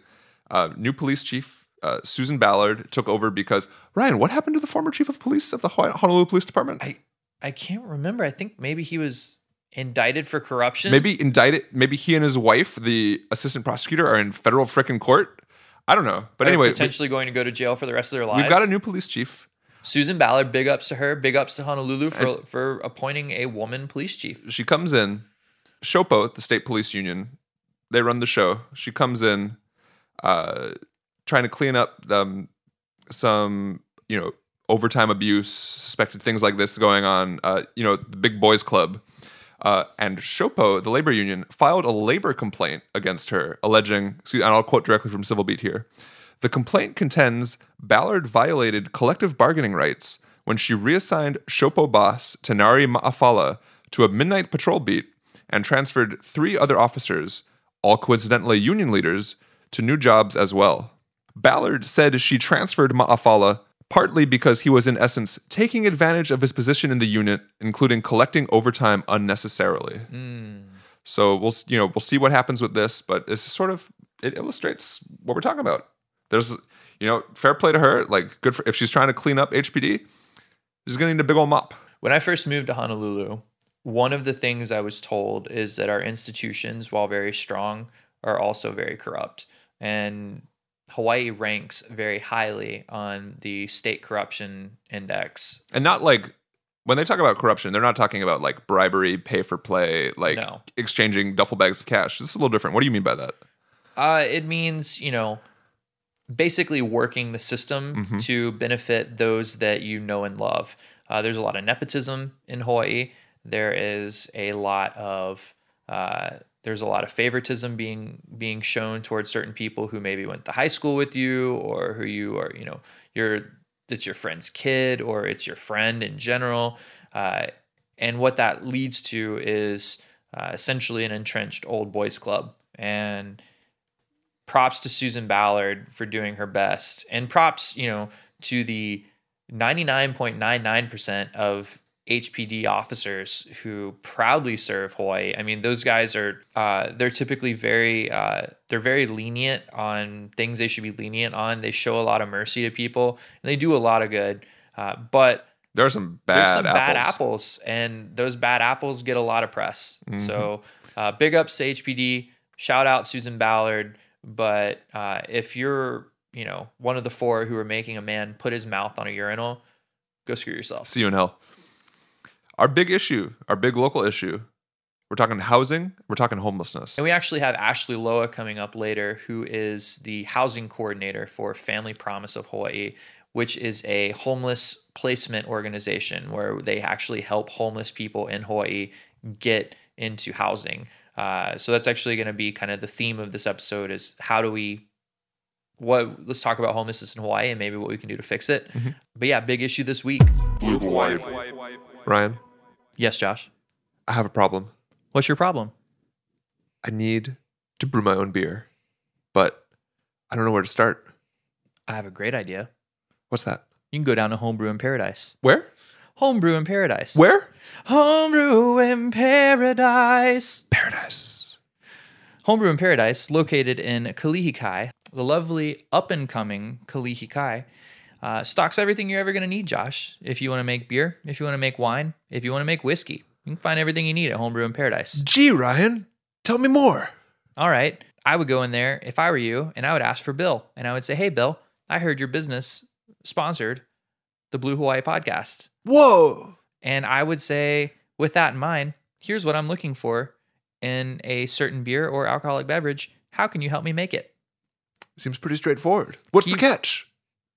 uh, new police chief uh, Susan Ballard took over because Ryan. What happened to the former chief of police of the Honolulu Police Department? I I can't remember. I think maybe he was indicted for corruption. Maybe indicted. Maybe he and his wife, the assistant prosecutor, are in federal frickin' court. I don't know. But Or anyway, we, potentially going to go to jail for the rest of their lives. we've got a new police chief. Susan Ballard. Big ups to her. Big ups to Honolulu for for appointing a woman police chief. She comes in. Shopo, the state police union, they run the show. She comes in, uh, trying to clean up um, some, you know, overtime abuse, suspected things like this going on. Uh, you know, the big boys club. Uh, and Shopo, the labor union, filed a labor complaint against her, alleging, excuse, and I'll quote directly from Civil Beat here. The complaint contends Ballard violated collective bargaining rights when she reassigned Shopo boss Tenari Ma'afala to a midnight patrol beat and transferred three other officers, all coincidentally union leaders, to new jobs as well. Ballard said she transferred Ma'afala partly because he was in essence taking advantage of his position in the unit, including collecting overtime unnecessarily. Hmm. So we'll you know we'll see what happens with this, but it's sort of it illustrates what we're talking about. There's you know fair play to her, like good for if she's trying to clean up HPD, she's gonna need a big old mop. When I first moved to Honolulu, one of the things I was told is that our institutions, while very strong, are also very corrupt. And Hawaii ranks very highly on the state corruption index. and not like when they talk about corruption, they're not talking about like bribery, pay for play, like No. exchanging duffel bags of cash. This is a little different. What do you mean by that? Uh, it means, you know, basically working the system Mhm. to benefit those that you know and love. Uh, there's a lot of nepotism in Hawaii. There is a lot of uh, there's a lot of favoritism being being shown towards certain people who maybe went to high school with you or who you are, you know, you're it's your friend's kid or it's your friend in general. Uh, and what that leads to is uh, essentially an entrenched old boys club. And props to Susan Ballard for doing her best, and props, you know, to the 99.99% of HPD officers who proudly serve Hawaii. I mean, those guys are uh, they're typically very uh, they're very lenient on things they should be lenient on. They show a lot of mercy to people, and they do a lot of good. Uh, but There are some bad there's some apples. bad apples, and those bad apples get a lot of press. So, uh, big ups to HPD. Shout out Susan Ballard. But uh, if you're, you know, one of the four who are making a man put his mouth on a urinal, go screw yourself. See you in hell. Our big issue, our big local issue, we're talking housing, we're talking homelessness. And we actually have Ashleigh Loa coming up later, who is the housing coordinator for Family Promise of Hawaii, which is a homeless placement organization where they actually help homeless people in Hawaii get into housing. Uh, so that's actually going to be kind of the theme of this episode: is how do we what let's talk about homelessness in Hawaii and maybe what we can do to fix it. But yeah, big issue this week. Hawaii. Ryan, Yes, Josh. I have a problem. What's your problem? I need to brew my own beer, but I don't know where to start. I have a great idea. What's that? You can go down to Homebrew in Paradise. Where? Homebrew in Paradise. Where? Homebrew in Paradise. Paradise. Homebrew in Paradise, located in Kalihikai, the lovely up and coming Kalihikai, uh, stocks everything you're ever going to need, Josh. If you want to make beer, if you want to make wine, if you want to make whiskey, you can find everything you need at Homebrew in Paradise. Gee, Ryan, tell me more. All right. I would go in there if I were you and I would ask for Bill and I would say, Hey, Bill, I heard your business sponsored the Blue Hawaii podcast. Whoa. And I would say, with that in mind, here's what I'm looking for in a certain beer or alcoholic beverage. How can you help me make it? Seems pretty straightforward. What's the catch?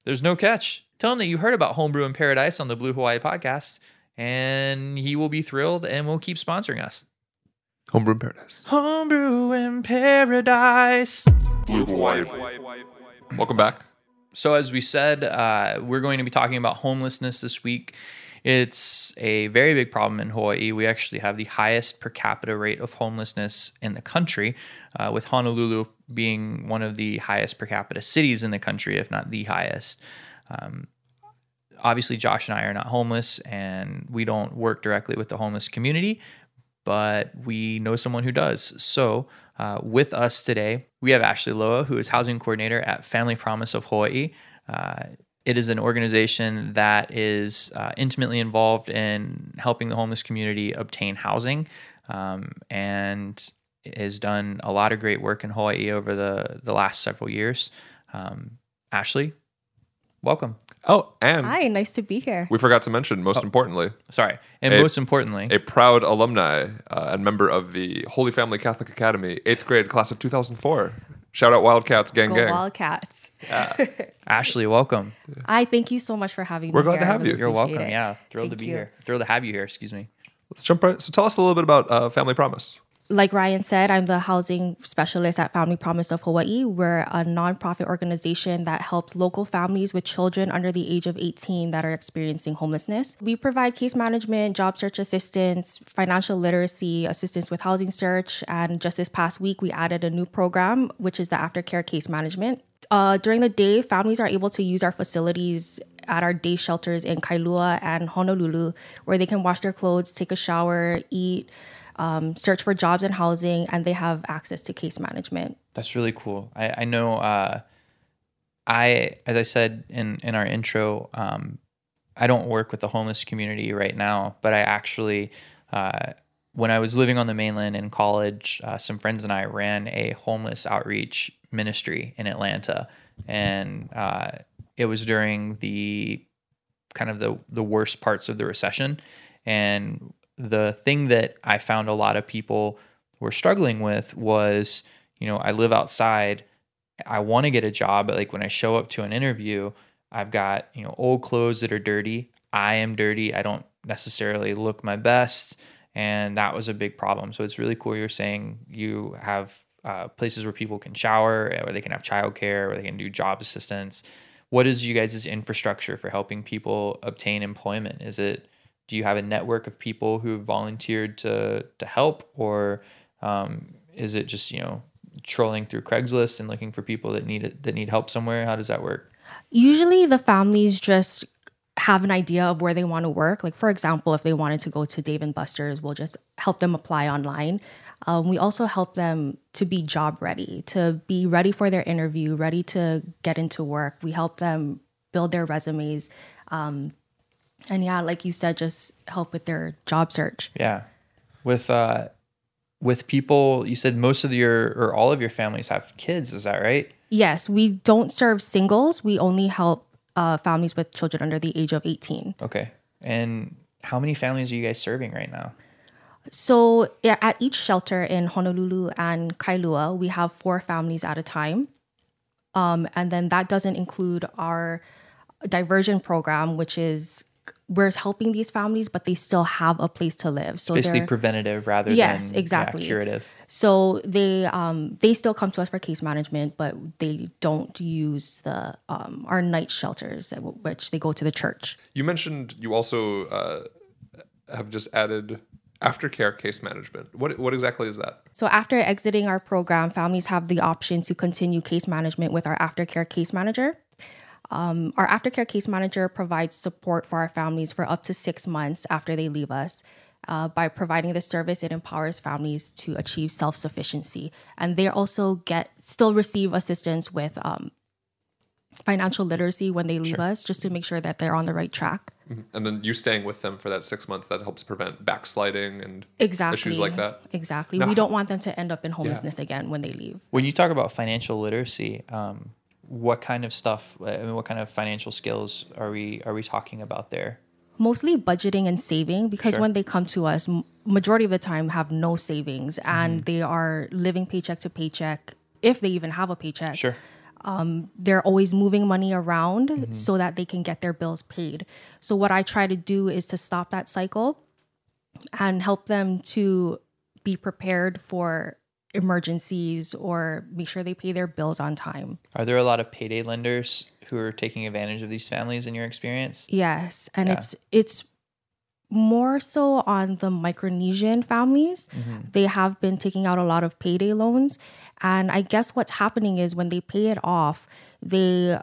There's no catch. Tell him that you heard about Homebrew in Paradise on the Blue Hawaii podcast, and he will be thrilled and will keep sponsoring us. Homebrew in Paradise. Homebrew in Paradise. Blue Hawaii. Welcome back. So, as we said, uh, we're going to be talking about homelessness this week. It's a very big problem in Hawaii. We actually have the highest per capita rate of homelessness in the country, uh, with Honolulu being one of the highest per capita cities in the country, if not the highest. Um, obviously, Josh and I are not homeless, and we don't work directly with the homeless community, but we know someone who does. So, uh, with us today, we have Ashleigh Loa, who is housing coordinator at Family Promise of Hawaii. Uh, it is an organization that is uh, intimately involved in helping the homeless community obtain housing um, and has done a lot of great work in Hawaii over the, the last several years. Um, Ashleigh, welcome. Oh, and Hi, nice to be here. we forgot to mention, most importantly, Sorry. And A- most importantly, a proud alumni uh, and member of the Holy Family Catholic Academy, eighth grade class of 2004. Shout out Wildcats, gang, Go gang. Wildcats. Ashleigh, welcome. I thank you so much for having me. We're glad here. to have really you. You're welcome. it. Yeah. Thrilled to be you. here. Thrilled to have you here. Excuse me. Let's jump right. So tell us a little bit about uh, Family Promise. Like Ryan said, I'm the housing specialist at Family Promise of Hawaii. We're a nonprofit organization that helps local families with children under the age of 18 that are experiencing homelessness. We provide case management, job search assistance, financial literacy, assistance with housing search, and just this past week, we added a new program, which is the aftercare case management. Uh, during the day, families are able to use our facilities at our day shelters in Kailua and Honolulu, where they can wash their clothes, take a shower, eat, um, search for jobs and housing, and they have access to case management. That's really cool. I, I know. Uh, I, as I said in in our intro, um, I don't work with the homeless community right now, but I actually, uh, when I was living on the mainland in college, uh, some friends and I ran a homeless outreach ministry in Atlanta, and uh, it was during the kind of the the worst parts of the recession. And the thing that I found a lot of people were struggling with was, you know, I live outside. I want to get a job, but like when I show up to an interview, I've got, you know, old clothes that are dirty. I am dirty. I don't necessarily look my best. And that was a big problem. So it's really cool you're saying you have uh, places where people can shower, where they can have childcare, where they can do job assistance. What is you guys' infrastructure for helping people obtain employment? Is it do you have a network of people who volunteered to to help, or um, is it just you know trolling through Craigslist and looking for people that need that need help somewhere? How does that work? Usually the families just have an idea of where they want to work. Like for example, if they wanted to go to Dave and Buster's, we'll just help them apply online. Um, we also help them to be job ready, to be ready for their interview, ready to get into work. We help them build their resumes. Um, and yeah, like you said, just help with their job search. Yeah, with uh, with people, you said most of your or all of your families have kids. Is that right? Yes, we don't serve singles. We only help uh, families with children under the age of 18. Okay. And how many families are you guys serving right now? So yeah, at each shelter in Honolulu and Kailua, we have four families at a time. Um, and then that doesn't include our diversion program, which is we're helping these families, but they still have a place to live. So Basically they're- preventative rather Yes, than yeah, exactly. curative. So they um they still come to us for case management, but they don't use the um our night shelters, which they go to the church. You mentioned you also uh, have just added aftercare case management. What what exactly is that? So after exiting our program, families have the option to continue case management with our aftercare case manager. Um, our aftercare case manager provides support for our families for up to six months after they leave us. Uh, by providing this service, it empowers families to achieve self sufficiency, and they also get still receive assistance with um, financial literacy when they leave us, just to make sure that they're on the right track. And then you staying with them for that six months that helps prevent backsliding and Exactly. issues like that. Exactly. Now- we don't want them to end up in homelessness again when they leave. When you talk about financial literacy, um, what kind of stuff? I mean, what kind of financial skills are we are we talking about there? mostly budgeting and saving because Sure. when they come to us majority of the time have no savings and Mm-hmm. they are living paycheck to paycheck if they even have a paycheck Sure. they're always moving money around Mm-hmm. so that they can get their bills paid so what i try to do is to stop that cycle and help them to be prepared for emergencies or make sure they pay their bills on time Are there a lot of payday lenders who are taking advantage of these families in your experience? Yes, and Yeah. it's it's more so on the Micronesian families. Mm-hmm. They have been taking out a lot of payday loans, and I guess what's happening is when they pay it off, they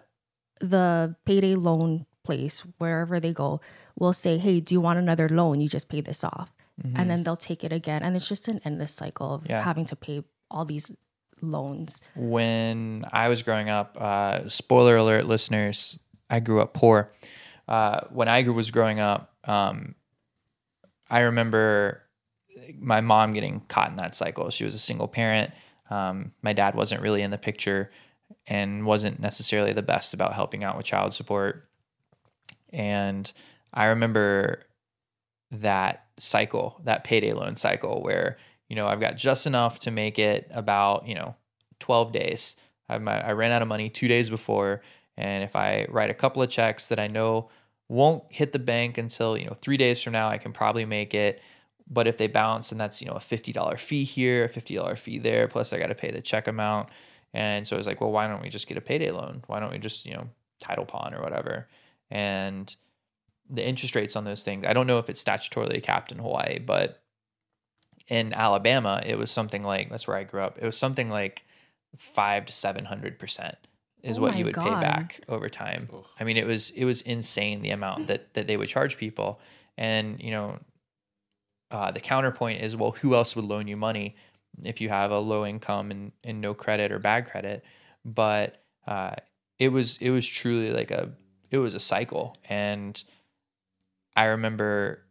the payday loan place wherever they go will say, "Hey, do you want another loan? You just pay this off." And then they'll take it again, and it's just an endless cycle of Yeah. having to pay all these loans. when I was growing up, uh, spoiler alert, listeners, I grew up poor. Uh, when I grew- was growing up, um, I remember my mom getting caught in that cycle. She was a single parent. Um, my dad wasn't really in the picture and wasn't necessarily the best about helping out with child support. And I remember that cycle, that payday loan cycle, where you know I've got just enough to make it about you know 12 days. I, my, I ran out of money two days before, and if I write a couple of checks that I know won't hit the bank until you know three days from now, I can probably make it. But if they bounce, and that's you know a fifty dollar fee here, a fifty dollar fee there, plus I got to pay the check amount. And so I was like, well, why don't we just get a payday loan? Why don't we just you know title pawn or whatever? And the interest rates on those things, I don't know if it's statutorily capped in Hawaii, but in Alabama, it was something like that's where I grew up. It was something like five to seven hundred percent is Oh what you would pay back over time. I mean, it was it was insane the amount that that they would charge people, and you know, uh, the counterpoint is, well, who else would loan you money if you have a low income and and no credit or bad credit? But uh, it was it was truly like a it was a cycle, and I remember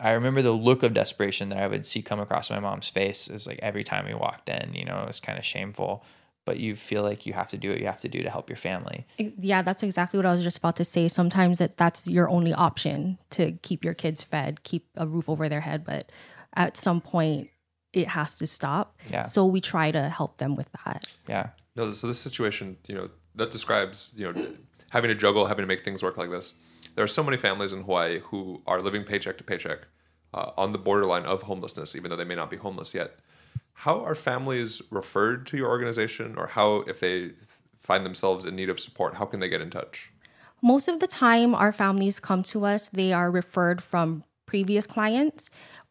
I remember the look of desperation that I would see come across my mom's face. is like every time we walked in, you know, it was kind of shameful. but you feel like you have to do what you have to do to help your family. Yeah, that's exactly what I was just about to say. Sometimes that that's your only option to keep your kids fed, keep a roof over their head, but at some point it has to stop. Yeah. So we try to help them with that. Yeah. No, so this situation, you know, that describes, you know, having to juggle, having to make things work like this. There are so many families in Hawaii who are living paycheck to paycheck, uh, on the borderline of homelessness, even though they may not be homeless yet. How are families referred to your organization, or how, if they find themselves in need of support, how can they get in touch? Most of the time, our families come to us, they are referred from previous clients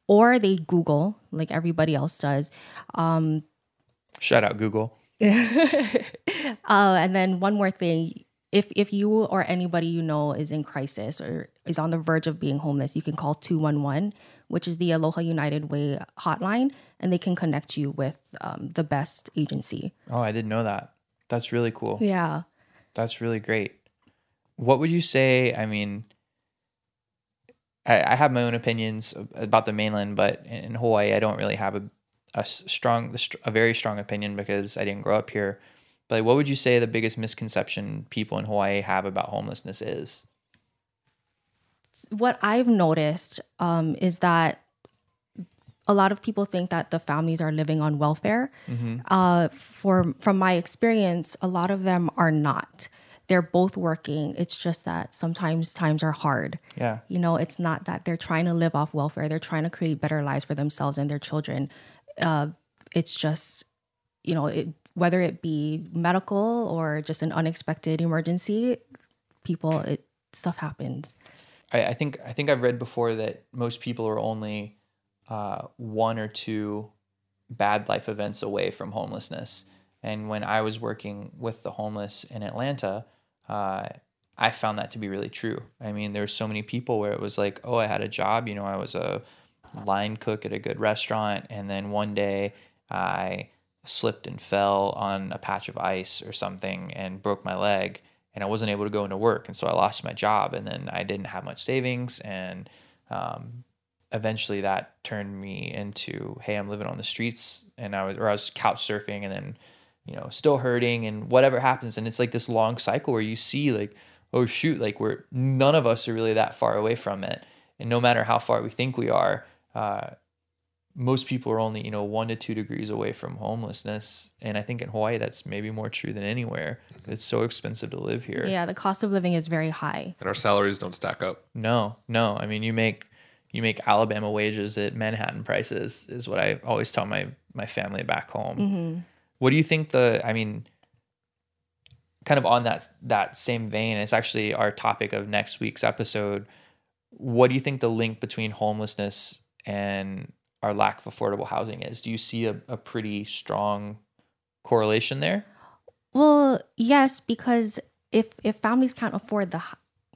or they Google, like everybody else does. Shout out Google. Uh, and then one more thing if, if you or anybody you know is in crisis or is on the verge of being homeless, you can call 211, which is the Aloha United Way hotline, and they can connect you with um, the best agency. Oh, I didn't know that. That's really cool. Yeah. That's really great. What would you say? I mean, I, I have my own opinions about the mainland, but in, in Hawaii, I don't really have a, a strong, a very strong opinion because I didn't grow up here. But what would you say the biggest misconception people in Hawaii have about homelessness is? what I've noticed um, is that a lot of people think that the families are living on welfare. Uh, for from my experience, a lot of them are not. They're both working. It's just that sometimes times are hard. Yeah. You know, it's not that they're trying to live off welfare. They're trying to create better lives for themselves and their children. Uh, it's just, you know, it, whether it be medical or just an unexpected emergency, people, it stuff happens. I, I think I think I've read before that most people are only uh, one or two bad life events away from homelessness. And when I was working with the homeless in Atlanta, uh, I found that to be really true. I mean, there were so many people where it was like, oh, I had a job. You know, I was a line cook at a good restaurant, and then one day I slipped and fell on a patch of ice or something and broke my leg and I wasn't able to go into work and so I lost my job and then I didn't have much savings and um, eventually that turned me into hey I'm living on the streets and I was or I was couch surfing and then you know still hurting and whatever happens and it's like this long cycle where you see like oh shoot like we're none of us are really that far away from it and no matter how far we think we are uh, most people are only you know one to two degrees away from homelessness. And i think in hawaii that's maybe more true than anywhere. It's so expensive to live here. Yeah, the cost of living is very high. And our salaries don't stack up. no no. I mean you make you make alabama wages at manhattan prices is what i always tell my my family back home. Mm-hmm. What do you think the i mean kind of on that that same vein it's actually our topic of next week's episode what do you think the link between homelessness and our lack of affordable housing is do you see a, a pretty strong correlation there Well, yes, because if if families can't afford the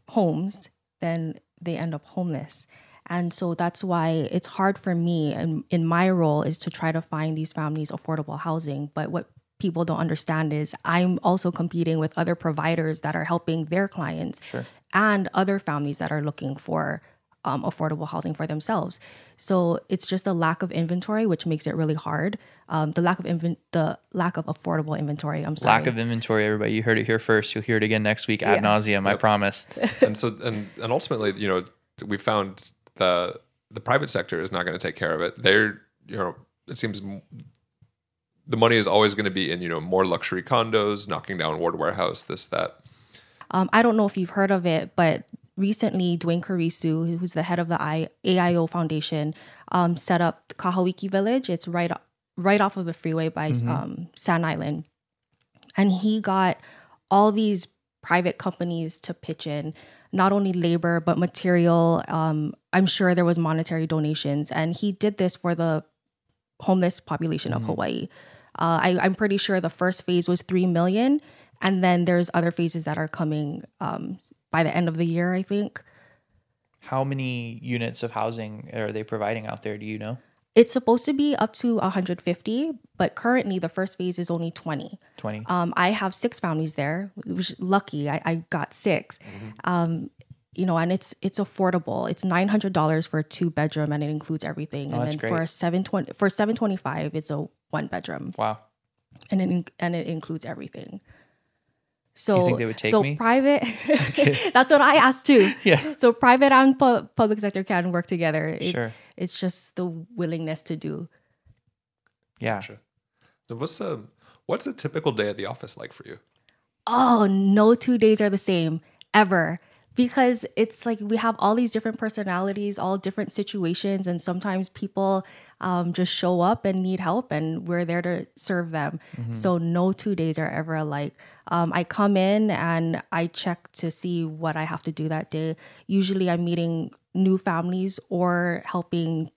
homes, then they end up homeless. And so that's why it's hard for me and in my role is to try to find these families affordable housing. But what people don't understand is I'm also competing with other providers that are helping their clients and other families that are looking for um, affordable housing for themselves. So it's just a lack of inventory, which makes it really hard. Um, the lack of invent, the lack of affordable inventory. I'm sorry. lack of inventory everybody you heard it here first you'll hear it again next week ad nauseum i promise and so and and ultimately you know we found the the private sector is not going to take care of it they're you know it seems m- the money is always going to be in you know more luxury condos knocking down ward warehouse this that Um, I don't know if you've heard of it, but recently Duane Kurisu, who's the head of the I- AIO Foundation, um, set up Kahauiki Village. It's right right off of the freeway by um, Sand Island, and he got all these private companies to pitch in not only labor but material. Um, I'm sure there was monetary donations, and he did this for the homeless population of Hawaii. Uh, I, I'm pretty sure the first phase was three million, and then there's other phases that are coming um, by the end of the year. I think how many units of housing are they providing out there do you know it's supposed to be up to 150, but currently the first phase is only 20. 20 Um, I have six families there, which lucky I, I got 6 Um, you know, and it's it's affordable. It's nine hundred dollars for a two bedroom, and it includes everything. and that's then for a seven twenty for seven twenty five, it's a one bedroom. wow and it and it includes everything. So think they would take so me? private. that's what I asked too. Yeah. So private and pu- public sector can work together. It- Sure. It's just the willingness to do. Yeah. Gotcha. So what's a what's a typical day at the office like for you? oh, no two days are the same ever. Because it's like we have all these different personalities, all different situations, and sometimes people um, just show up and need help, and we're there to serve them. So, no two days are ever alike. Um, I come in and I check to see what I have to do that day. Usually, I'm meeting new families or helping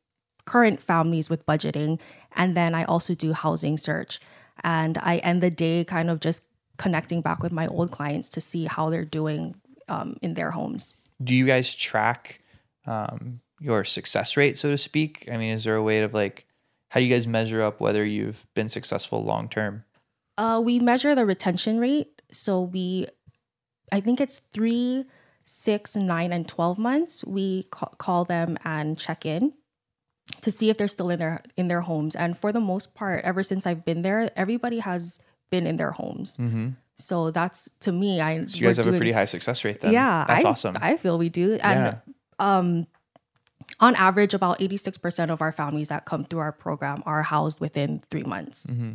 current families with budgeting. And then I also do housing search. And I end the day kind of just connecting back with my old clients to see how they're doing um, in their homes. Do you guys track um, your success rate, so to speak? I mean, is there a way of like, how do you guys measure up whether you've been successful long term? Uh, we measure the retention rate. So we, I think it's three, six, nine, and 12 months. We ca- call them and check in to see if they're still in their in their homes. And for the most part, ever since I've been there, everybody has been in their homes. Mm-hmm. So that's to me, I So you guys have a pretty high success rate then. yeah, That's I, awesome. I feel we do. And yeah. um on average about 86% of our families that come through our program are housed within 3 months. Mm-hmm.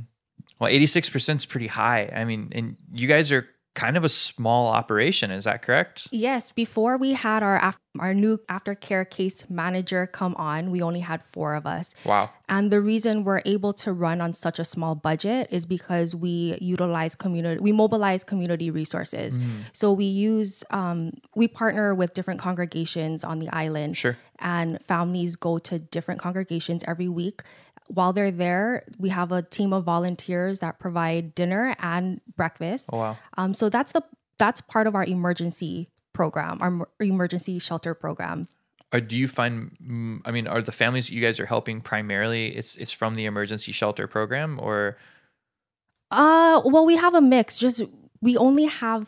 Well, 86% is pretty high. I mean, and you guys are kind of a small operation. Is that correct? Yes, before we had our af- our new aftercare case manager come on, we only had 4 of us. Wow. And the reason we're able to run on such a small budget is because we utilize community, we mobilize community resources. So we use, um, we partner with different congregations on the island. Sure. And families go to different congregations every week. While they're there, we have a team of volunteers that provide dinner and breakfast. Oh, wow. Um, so that's the that's part of our emergency program, our emergency shelter program. Or do you find? mm, I mean, are the families that you guys are helping primarily? It's it's from the emergency shelter program, or Uh, well, we have a mix. Just we only have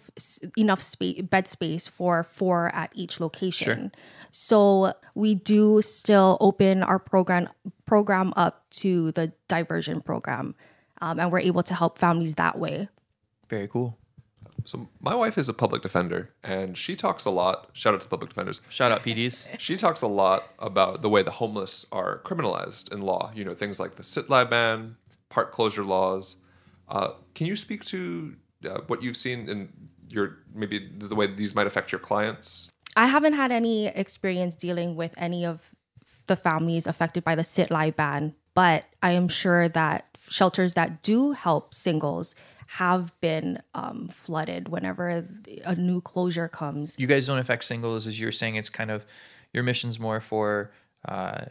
enough space, bed space for four at each location. So we do still open our program program up to the diversion program, um, and we're able to help families that way. very cool. So my wife is a public defender, and she talks a lot. Shout out to public defenders. Shout out PDs. She talks a lot about the way the homeless are criminalized in law. You know, things like the sit lie ban, park closure laws. Uh, can you speak to uh, what you've seen in your maybe the way these might affect your clients? I haven't had any experience dealing with any of the families affected by the sit lie ban, but I am sure that shelters that do help singles have been um, flooded whenever a new closure comes. You guys don't affect singles, as you're saying. It's kind of your mission's more for uh,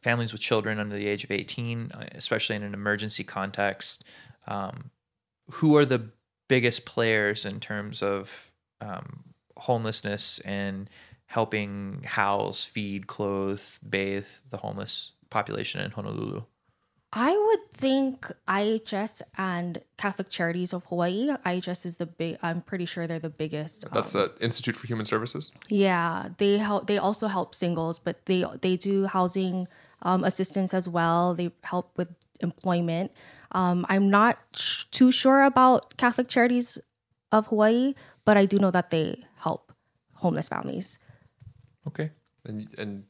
families with children under the age of 18, uh, especially in an emergency context. Um, who are the biggest players in terms of um, homelessness and helping house, feed, clothe, bathe the homeless population in Honolulu? I would think IHS and Catholic Charities of Hawaii. IHS is the big. I'm pretty sure they're the biggest. That's um, uh, Institute for Human Services. Yeah, they help. They also help singles, but they they do housing um, assistance as well. They help with employment. Um, I'm not sh- too sure about Catholic Charities of Hawaii, but I do know that they help homeless families. Okay. and and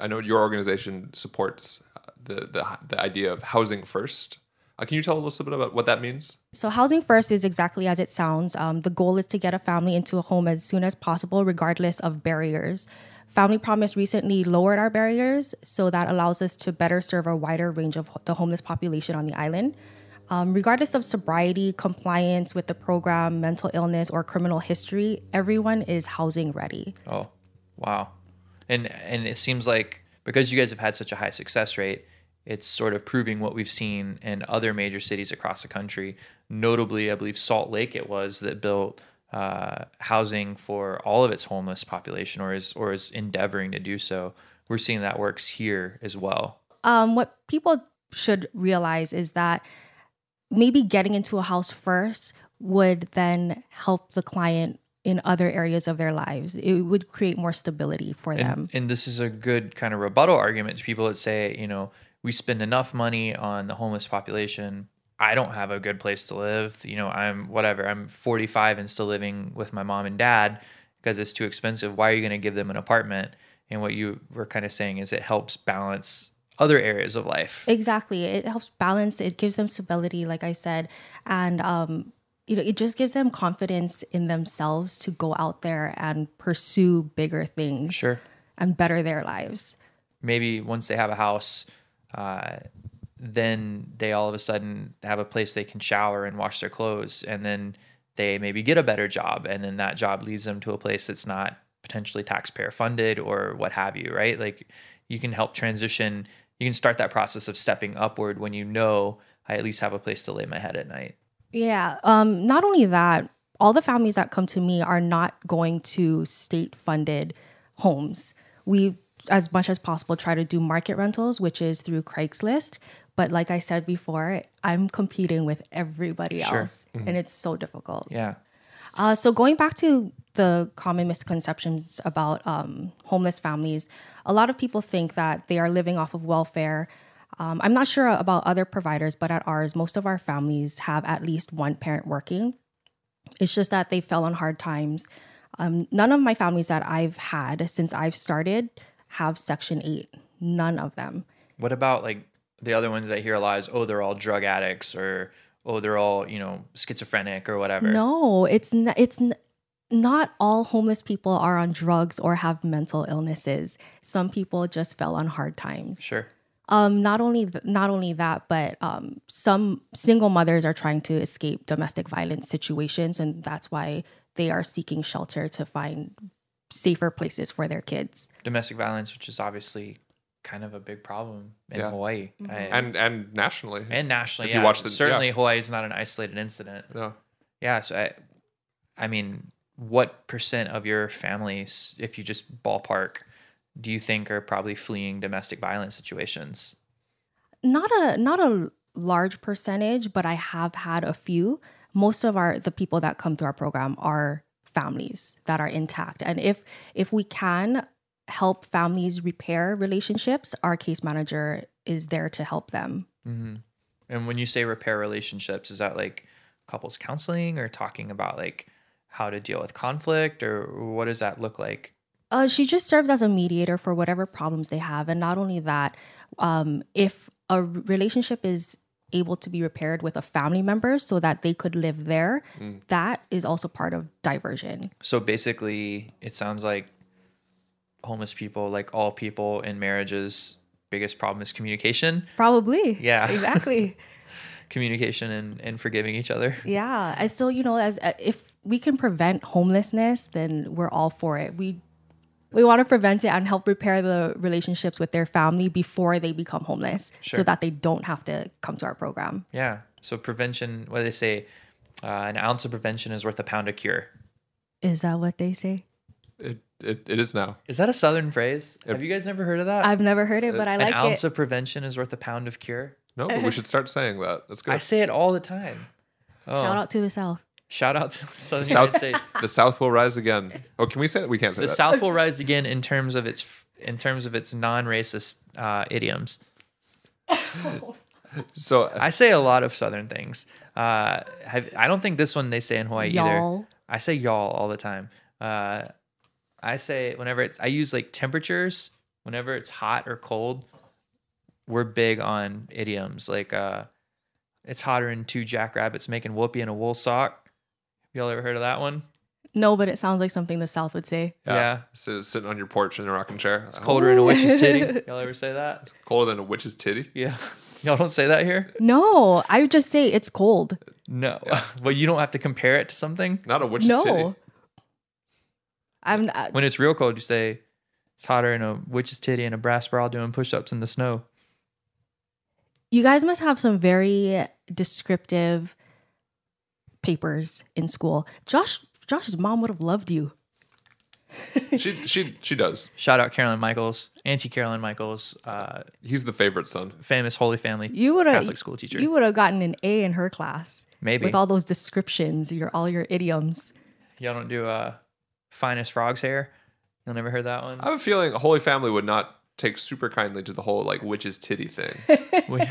I know your organization supports uh, the the, the idea of housing first. Uh, can you tell us a bit about what that means? So, housing first is exactly as it sounds. Um, the goal is to get a family into a home as soon as possible, regardless of barriers. Family Promise recently lowered our barriers, so that allows us to better serve a wider range of the homeless population on the island. Um, regardless of sobriety, compliance with the program, mental illness, or criminal history, everyone is housing ready. Oh, wow. And and it seems like because you guys have had such a high success rate, it's sort of proving what we've seen in other major cities across the country. Notably, I believe Salt Lake it was that built uh, housing for all of its homeless population, or is or is endeavoring to do so. We're seeing that works here as well. um, what people should realize is that maybe getting into a house first would then help the client in other areas of their lives. It would create more stability for them. And, and this is a good kind of rebuttal argument to people that say, you know, we spend enough money on the homeless population. I don't have a good place to live. You know, I'm whatever. I'm 45 and still living with my mom and dad because it's too expensive. Why are you going to give them an apartment? And what you were kind of saying is it helps balance other areas of life. Exactly. It helps balance. It gives them stability, like I said, and um, you know, it just gives them confidence in themselves to go out there and pursue bigger things Sure. and better their lives. maybe once they have a house, uh, then they all of a sudden have a place they can shower and wash their clothes, and then they maybe get a better job, and then that job leads them to a place that's not potentially taxpayer funded or what have you, right? Like you can help transition. You can start that process of stepping upward when you know I at least have a place to lay my head at night. Yeah. Um, not only that, all the families that come to me are not going to state funded homes. We, as much as possible, try to do market rentals, which is through Craigslist. But like I said before, I'm competing with everybody Sure. else, and it's so difficult. Yeah. Uh, so going back to the common misconceptions about um, homeless families, a lot of people think that they are living off of welfare. Um, I'm not sure about other providers, but at ours, most of our families have at least one parent working. It's just that they fell on hard times. Um, none of my families that I've had since I've started have Section 8. None of them. What about like the other ones that I hear a lot is, oh, they're all drug addicts or oh, they're all, you know, schizophrenic or whatever. No, it's n- it's n- not all homeless people are on drugs or have mental illnesses. Some people just fell on hard times. Sure. Um, not only th- not only that, but um, some single mothers are trying to escape domestic violence situations, and that's why they are seeking shelter to find safer places for their kids. domestic violence, which is obviously kind of a big problem in Yeah. Hawaii mm-hmm. I- and and nationally. and nationally. if you watch the- certainly yeah. Hawaii is not an isolated incident. yeah. Yeah, so I, I mean, what percent of your families, if you just ballpark, do you think are probably fleeing domestic violence situations? not a not a large percentage, but I have had a few. Most of our the people that come through our program are families that are intact. And if if we can help families repair relationships, our case manager is there to help them. Mm-hmm. And when you say repair relationships, is that like couples counseling or talking about like how to deal with conflict or what does that look like? Uh, she just serves as a mediator for whatever problems they have. And not only that, um, if a relationship is able to be repaired with a family member so that they could live there, that is also part of diversion. So basically, it sounds like homeless people, like all people in marriages, biggest problem is communication. Probably. Yeah. Exactly. Communication and, and forgiving each other. yeah. And so, you know, as uh, if we can prevent homelessness, then we're all for it. We we want to prevent it and help repair the relationships with their family before they become homeless Sure. so that they don't have to come to our program. Yeah. So prevention, what do they say? Uh, an ounce of prevention is worth a pound of cure. Is that what they say? It, it it is now. Is that a Southern phrase? Have you guys never heard of that? I've never heard it, but I like An like ounce it. of prevention is worth a pound of cure. No, but we should start saying that. That's good. I say it all the time. Oh, Shout out to the South. Shout out to the Southern South- States. the South will rise again. Oh, can we say that? We can't say The that. The South will rise again in terms of its in terms of its non-racist uh, idioms. So I say a lot of Southern things. Uh, have, I don't think this one they say in Hawaii either. Y'all. I say y'all all the time. Uh, I say whenever it's I use like temperatures. Whenever it's hot or cold, we're big on idioms. Like uh, it's hotter than two jackrabbits making whoopee in a wool sock. Y'all ever heard of that one? No, but it sounds like something the South would say. Yeah. So sitting on your porch in a rocking chair. It's Colder than a witch's titty. Y'all ever say that? colder than a witch's titty. Yeah. Y'all don't say that here? No, I would just say it's cold. No. But you don't have to compare it to something. Not a witch's titty. No. I'm uh, When it's real cold, you say it's hotter in a witch's titty and a brass bra doing push-ups in the snow. you guys must have some very descriptive papers in school. Josh Josh's mom would have loved you. She she she does. Shout out Carolyn Michaels, Auntie Carolyn Michaels, uh, He's the favorite son. famous Holy Family You would have Catholic school teacher. You would have gotten an A in her class Maybe with all those descriptions, your all your idioms. y'all don't do uh, finest frog's hair. You'll never heard that one. I have a feeling Holy Family would not take super kindly to the whole like witch's titty thing. We-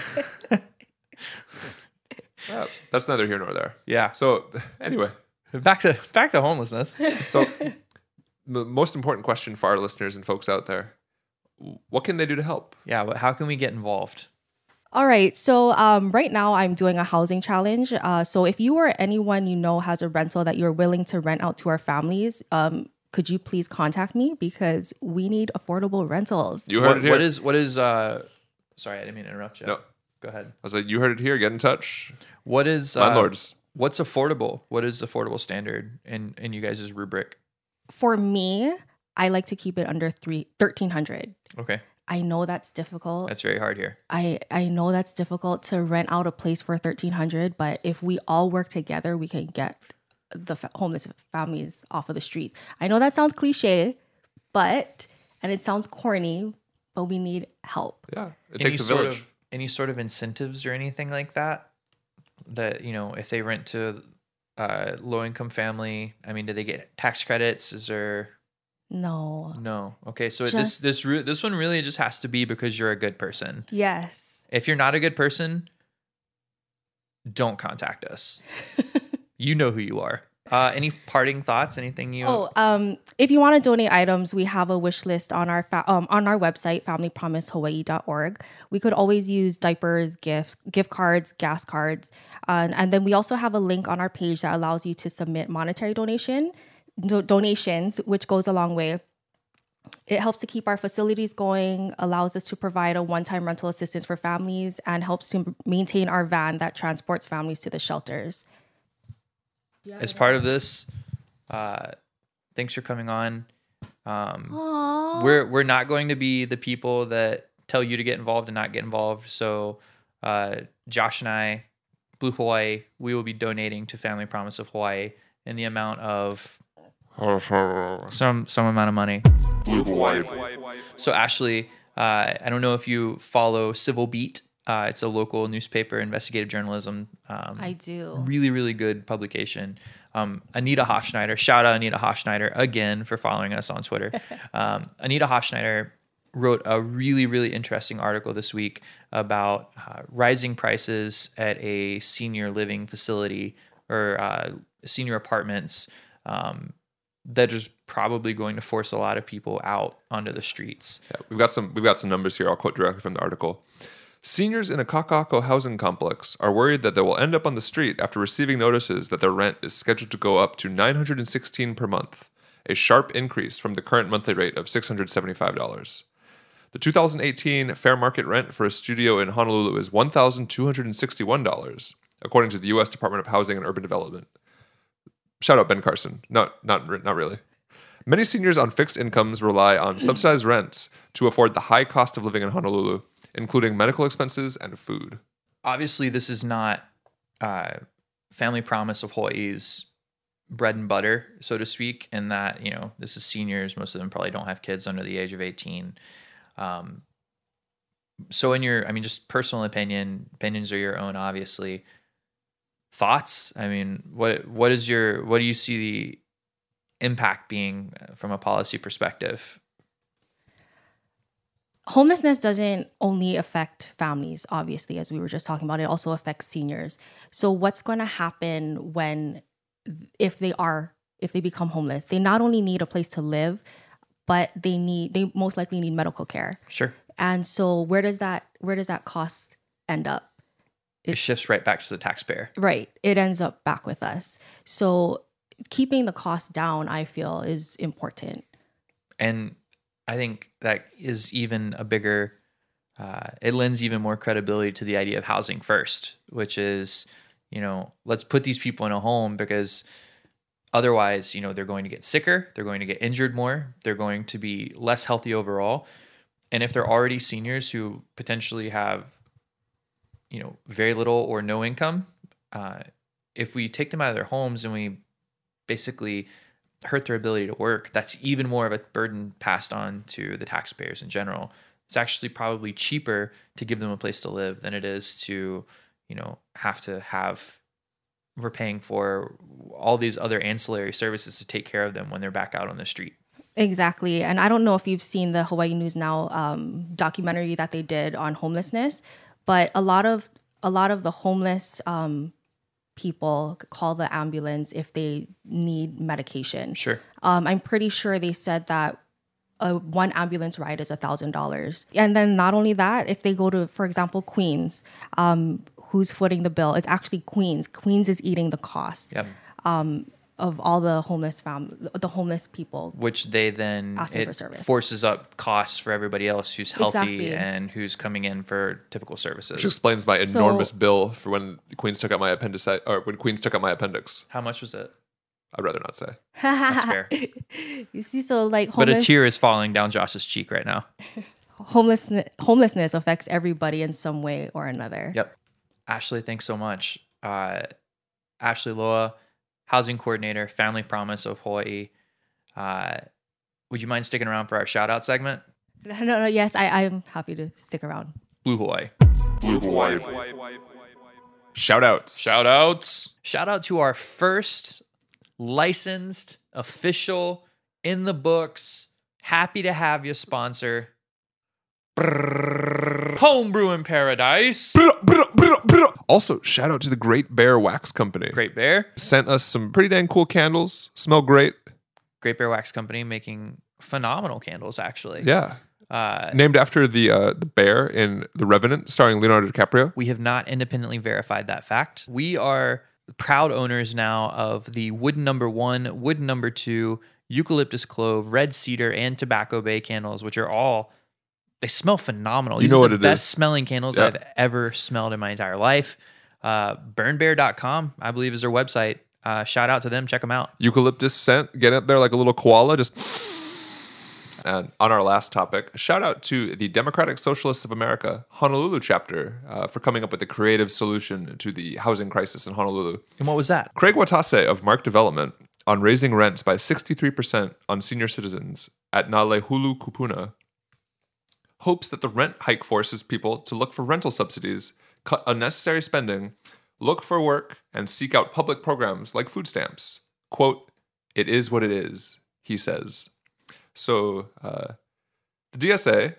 that's neither here nor there. Yeah. So anyway, Back to back to homelessness. so the most important question for our listeners and folks out there: What can they do to help? Yeah, but how can we get involved? All right. So um, right now I'm doing a housing challenge. Uh, so if you or anyone you know has a rental that you're willing to rent out to our families, um, could you please contact me because we need affordable rentals. You heard What, it here. what is what is uh sorry, I didn't mean to interrupt you. No. Go ahead. I was like, you heard it here. Get in touch, What is uh, landlords. What's affordable? What is affordable standard in in you guys' rubric? For me, I like to keep it under three thirteen hundred. Okay. I know that's difficult. That's very hard here. I I know that's difficult to rent out a place for 1300, but if we all work together, we can get the fa- homeless families off of the streets. I know that sounds cliche, but and it sounds corny, but we need help. Yeah, it any takes a sort village. Of, any sort of incentives or anything like that? That you know, if they rent to uh, a low income family, I mean, do they get tax credits? Is there No. no? Okay, so this Just- this re- this one really just has to be because you're a good person. Yes. If you're not a good person, don't contact us. you know who you are. Uh, any parting thoughts? Anything you? Oh, um, if you want to donate items, we have a wish list on our fa- um, on our website, familypromisehawaii.org. We could always use diapers, gifts, gift cards, gas cards, and and then we also have a link on our page that allows you to submit monetary donation do- donations, which goes a long way. It helps to keep our facilities going, allows us to provide a one-time rental assistance for families, and helps to maintain our van that transports families to the shelters. as part of this, uh, thanks for coming on. Um, we're we're not going to be the people that tell you to get involved and not get involved. So, uh, Josh and I, Blue Hawaii, we will be donating to Family Promise of Hawaii in the amount of some some amount of money. So Ashleigh, uh, I don't know if you follow Civil Beat. Uh, it's a local newspaper, investigative journalism. Um, I do. really, really good publication. Um, Anita Hofschneider, shout out Anita Hofschneider again for following us on Twitter. Um, Anita Hofschneider wrote a really, really interesting article this week about uh, rising prices at a senior living facility or uh, senior apartments um, that is probably going to force a lot of people out onto the streets. Yeah, we've got some we've got some numbers here. I'll quote directly from the article. Seniors in a Kaka'ako housing complex are worried that they will end up on the street after receiving notices that their rent is scheduled to go up to 916 per month, a sharp increase from the current monthly rate of $675. The 2018 fair market rent for a studio in Honolulu is $1,261, according to the U.S. Department of Housing and Urban Development. Shout out Ben Carson. Not not not really. Many seniors on fixed incomes rely on subsidized rents to afford the high cost of living in Honolulu, including medical expenses and food. obviously this is not uh, family promise of hawaii's bread and butter so to speak in that you know this is seniors most of them probably don't have kids under the age of 18 um, so in your i mean just personal opinion opinions are your own obviously thoughts? I mean what what is your what do you see the impact being uh, from a policy perspective? Homelessness doesn't only affect families obviously as we were just talking about. It also affects seniors. So what's going to happen when if they are if they become homeless? They not only need a place to live but they need they most likely need medical care. Sure. And so where does that where does that cost end up it shifts right back to the taxpayer. Right. It ends up back with us. So keeping the cost down i feel is important. And I think that is even a bigger. Uh, it lends even more credibility to the idea of housing first, which is, you know, let's put these people in a home because otherwise, you know, they're going to get sicker, they're going to get injured more, they're going to be less healthy overall, and if they're already seniors who potentially have, you know, very little or no income, uh, if we take them out of their homes and we basically hurt their ability to work, that's even more of a burden passed on to the taxpayers in general. It's actually probably cheaper to give them a place to live than it is to, you know, have to have we're paying for all these other ancillary services to take care of them when they're back out on the street. Exactly. And I don't know if you've seen the Hawaii News Now um, documentary that they did on homelessness, but a lot of a lot of the homeless um, people call the ambulance if they need medication. Sure. Um, I'm pretty sure they said that a one ambulance ride is a thousand dollars. And then not only that, if they go to, for example, Queens, um, who's footing the bill? It's actually Queens. Queens is eating the cost Yep. Of all the homeless fam, the homeless people. Which they then Asking it for service. forces up costs for everybody else who's healthy Exactly. and who's coming in for typical services. Which explains my So- enormous bill for when Queens took out my appendicitis, or when Queens took out my appendix. How much was it? I'd rather not say. That's fair. You see, so like but a tear is falling down Josh's cheek right now. homelessness, homelessness affects everybody in some way or another. Yep. Ashleigh, thanks so much. Uh, Ashleigh Loa, housing coordinator, Family Promise of Hawaii. Uh, would you mind sticking around for our shout out segment? No, no, no, yes, I, I'm happy to stick around. Blue Hawaii. Blue Hawaii. Shout outs. Shout outs. Shout out to our first licensed, official, in the books, happy to have you sponsor. Homebrew in Paradise. Also, shout out to the Great Bear Wax Company. Great Bear. Sent us some pretty dang cool candles. Smell great. Great Bear Wax Company making phenomenal candles, actually. Yeah. Uh, Named after the uh, the bear in The Revenant, starring Leonardo DiCaprio. we have not independently verified that fact. We are proud owners now of the wood number one, wood number two, eucalyptus clove, red cedar, and tobacco bay candles, which are all they smell phenomenal. You These know are what the it best is. smelling candles Yeah. I've ever smelled in my entire life. Uh, burnbear.com, I believe, is their website. Uh, shout out to them. Check them out. Eucalyptus scent. Get up there like a little koala. Just. And on our last topic, shout out to the Democratic Socialists of America, Honolulu chapter, uh, for coming up with a creative solution to the housing crisis in Honolulu. And what was that? Craig Watase of Mark Development on raising rents by 63% on senior citizens at Nalehulu Kupuna hopes that the rent hike forces people to look for rental subsidies, cut unnecessary spending, look for work, and seek out public programs like food stamps. Quote, it is what it is, he says. So, uh, the DSA,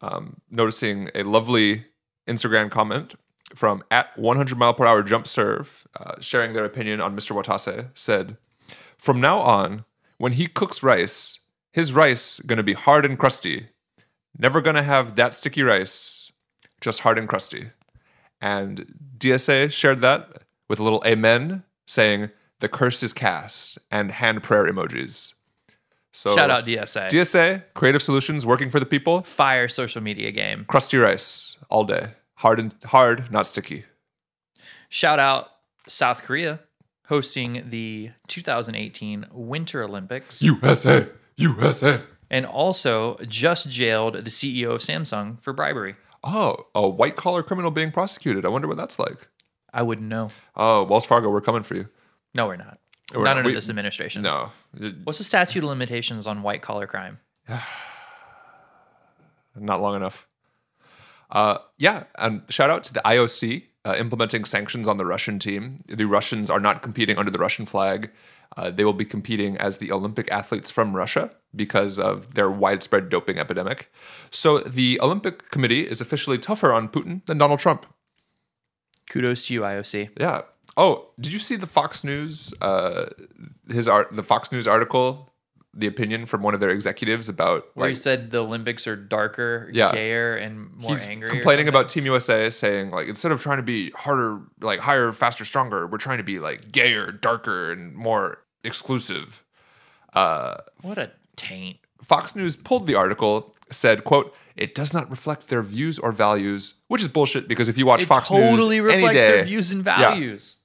um, noticing a lovely Instagram comment from at 100 mile per hour jump serve, uh, sharing their opinion on Mr. Watase, said, From now on, when he cooks rice, his rice gonna be hard and crusty. Never gonna have that sticky rice, just hard and crusty. And DSA shared that with a little amen, saying, The curse is cast, and hand prayer emojis. So, Shout out DSA. DSA, creative solutions working for the people. Fire social media game. Crusty rice all day. Hard and hard, not sticky. Shout out South Korea hosting the 2018 Winter Olympics USA, USA. And also just jailed the CEO of Samsung for bribery. Oh, a white collar criminal being prosecuted. I wonder what that's like. I wouldn't know. Oh, Wells Fargo, we're coming for you. No, we're not. We're not not. under We- this administration. No, What's the statute of limitations on white collar crime? not long enough. Uh, yeah, and shout out to the IOC uh, implementing sanctions on the Russian team. The Russians are not competing under the Russian flag. Uh, they will be competing as the Olympic athletes from Russia because of their widespread doping epidemic. So the Olympic Committee is officially tougher on Putin than Donald Trump. Kudos to you, IOC. Yeah. Oh, did you see the Fox News? Uh, his art, the Fox News article, the opinion from one of their executives about Where he like, said the Olympics are darker, Yeah. gayer, and more he's angry. complaining about Team USA, saying like instead of trying to be harder, like higher, faster, stronger, we're trying to be like gayer, darker, and more exclusive. Uh, what a taint. Fox News pulled the article, said, "quote It does not reflect their views or values," which is bullshit because if you watch It Fox totally News any reflects day, their views and values.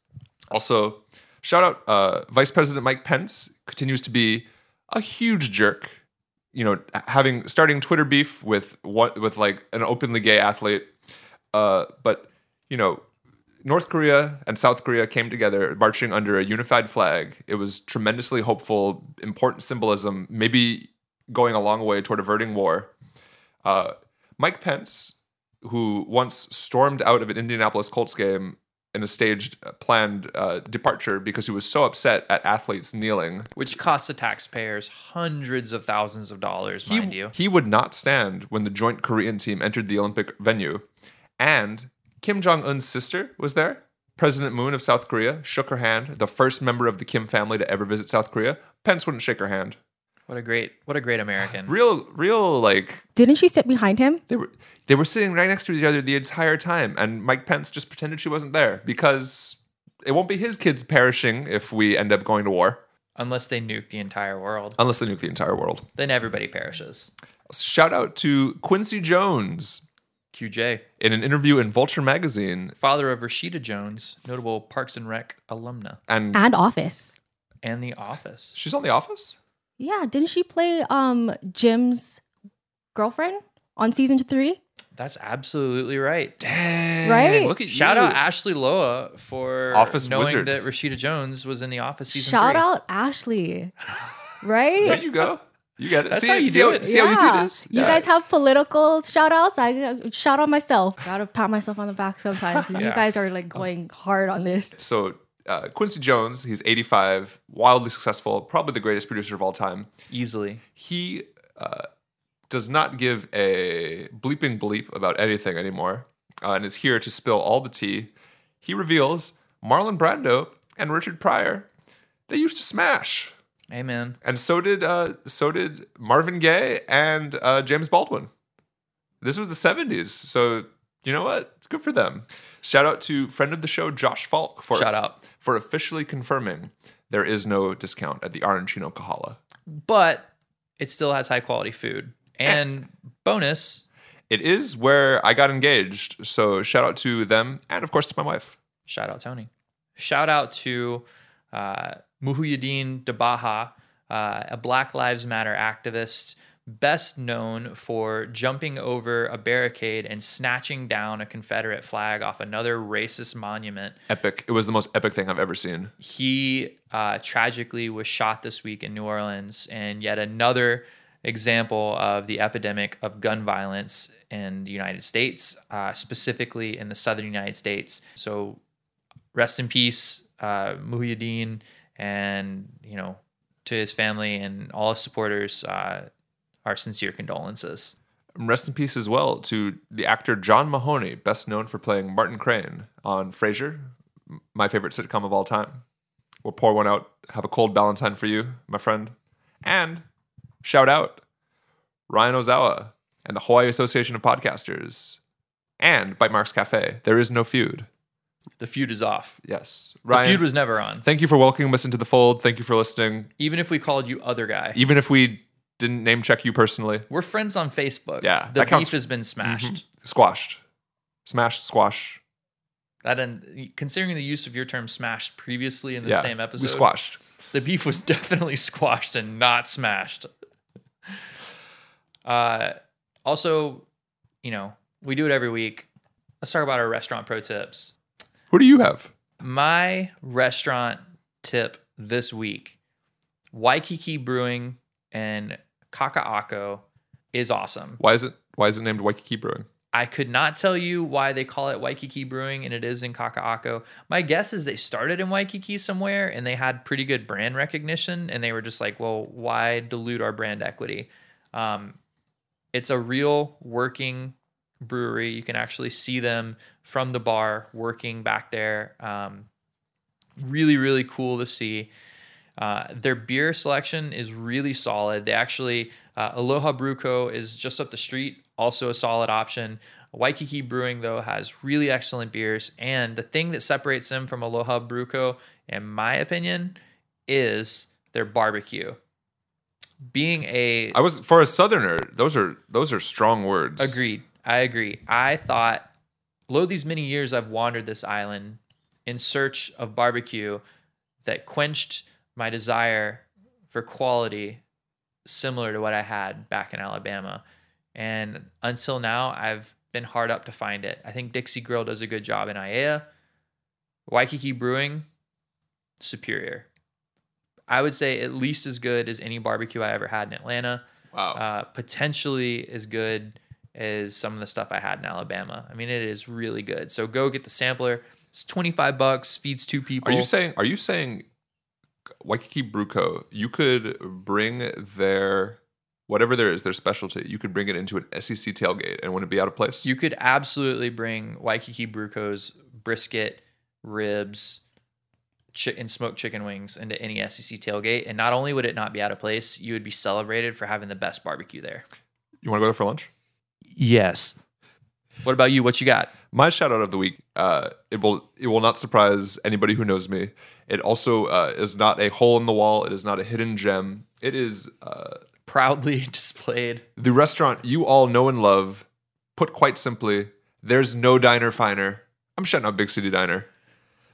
Also, shout out uh, Vice President Mike Pence continues to be a huge jerk. You know, having starting Twitter beef with what with like an openly gay athlete. Uh, but you know, North Korea and South Korea came together marching under a unified flag. It was tremendously hopeful, important symbolism, maybe going a long way toward averting war. Uh, Mike Pence, who once stormed out of an Indianapolis Colts game in a staged, uh, planned uh, departure because he was so upset at athletes kneeling. Which costs the taxpayers hundreds of thousands of dollars, He, mind you. he would not stand when the joint Korean team entered the Olympic venue. And Kim Jong un's sister was there, President Moon of South Korea shook her hand, the first member of the Kim family to ever visit South Korea. Pence wouldn't shake her hand. What a great, what a great American. Real, real, like Didn't she sit behind him? they were they were sitting right next to each other the entire time, and Mike Pence just pretended she wasn't there because it won't be his kids perishing if we end up going to war, Unless they nuke the entire world, unless they nuke the entire world. then everybody perishes. Shout out to Quincy Jones QJ, in an interview in Vulture magazine, father of Rashida Jones, notable Parks and Rec alumna, and And Office. and The Office. she's on The Office. Yeah, didn't she play um Jim's girlfriend on season three? That's absolutely right. Dang, Right? Look at Shout you. out Ashleigh Loa for Office knowing wizard. that Rashida Jones was in The Office season Shout three. out Ashleigh. Right? There you go. You get it. That's see, how you see do how, it. See how easy it is. You Yeah. guys have political shout outs. I uh, shout out myself. Gotta pat myself on the back sometimes. You guys are like going hard on this. So uh, Quincy Jones, he's 85, wildly successful, probably the greatest producer of all time. Easily. He uh, does not give a bleeping bleep about anything anymore, uh, and is here to spill all the tea. He reveals Marlon Brando and Richard Pryor. They used to smash, Amen. and so did uh, so did Marvin Gaye and uh, James Baldwin. This was the 70s, so you know what? It's Good for them. Shout out to friend of the show Josh Falk for Shout out. For officially confirming there is no discount at the Arancino Kahala. But it still has high quality food. And bonus, It is where I got engaged, so shout out to them and of course to my wife. shout out Tony. Shout out to uh, Muhiyidin d'Baha, uh, a Black Lives Matter activist, best known for jumping over a barricade and snatching down a Confederate flag off another racist monument. Epic. It was the most epic thing I've ever seen. He uh, tragically was shot this week in New Orleans, and yet another example of the epidemic of gun violence in the United States, uh, specifically in the southern United States. So, rest in peace, uh, Muhiyidin, and you know, to his family and all his supporters, uh, our sincere condolences. Rest in peace as well to the actor John Mahoney, best known for playing Martin Crane on Frasier, my favorite sitcom of all time. We'll pour one out, have a cold Valentine for you, my friend. And shout out Ryan Ozawa and the Hawaii Association of Podcasters and Bite Marks Cafe. There is no feud. The feud is off. Yes. The feud was never on. thank you for welcoming us into the fold. Thank you for listening. Even if we called you other guy, Even if we didn't name check you personally, we're friends on Facebook. Yeah, the that counts. beef has been smashed. squashed. Smashed, squash. That and considering the use of your term "smashed" previously in the yeah. same episode, We squashed. the beef was definitely squashed and not smashed. Uh, also, you know, we do it every week. Let's talk about our restaurant pro tips. Who do you have? My restaurant tip this week Waikiki Brewing and Kaka'ako is awesome. Why is it why is it named Waikiki Brewing? I could not tell you why they call it Waikiki Brewing and it is in Kaka'ako. My guess is they started in Waikiki somewhere and they had pretty good brand recognition and they were just like, well, why dilute our brand equity? Um, it's a real working brewery. You can actually see them from the bar working back there. Um, really, really cool to see. Uh, their beer selection is really solid. They actually, uh, Aloha Brew Co. is just up the street, also a solid option. Waikiki Brewing, though, has really excellent beers. And the thing that separates them from Aloha Brew Co., in my opinion, is their barbecue. Being a I was for a southerner, those are those are strong words. Agreed. I agree. I thought, lo, these many years I've wandered this island in search of barbecue that quenched my desire for quality similar to what I had back in Alabama. And until now, I've been hard up to find it. I think Dixie Grill does a good job in Aiea. Waikiki Brewing, superior. I would say at least as good as any barbecue I ever had in Atlanta Wow. uh, potentially as good as some of the stuff I had in Alabama. I mean, it is really good. So go get the sampler. It's 25 bucks, feeds two people. are you saying are you saying Waikiki Brew Co., you could bring their whatever there is, their specialty, you could bring it into an SEC tailgate and wouldn't it be out of place? you could absolutely bring Waikiki Brew Co.'s brisket ribs, chi- and smoked chicken wings into any SEC tailgate. And not only would it not be out of place, you would be celebrated for having the best barbecue there. You want to go there for lunch? Yes. What about you? What you got? My shout out of the week. Uh, it will it will not surprise anybody who knows me. It also uh, is not a hole in the wall. It is not a hidden gem. It is uh, Proudly displayed. the restaurant you all know and love. Put quite simply, there's no diner finer. I'm shouting out Big City Diner.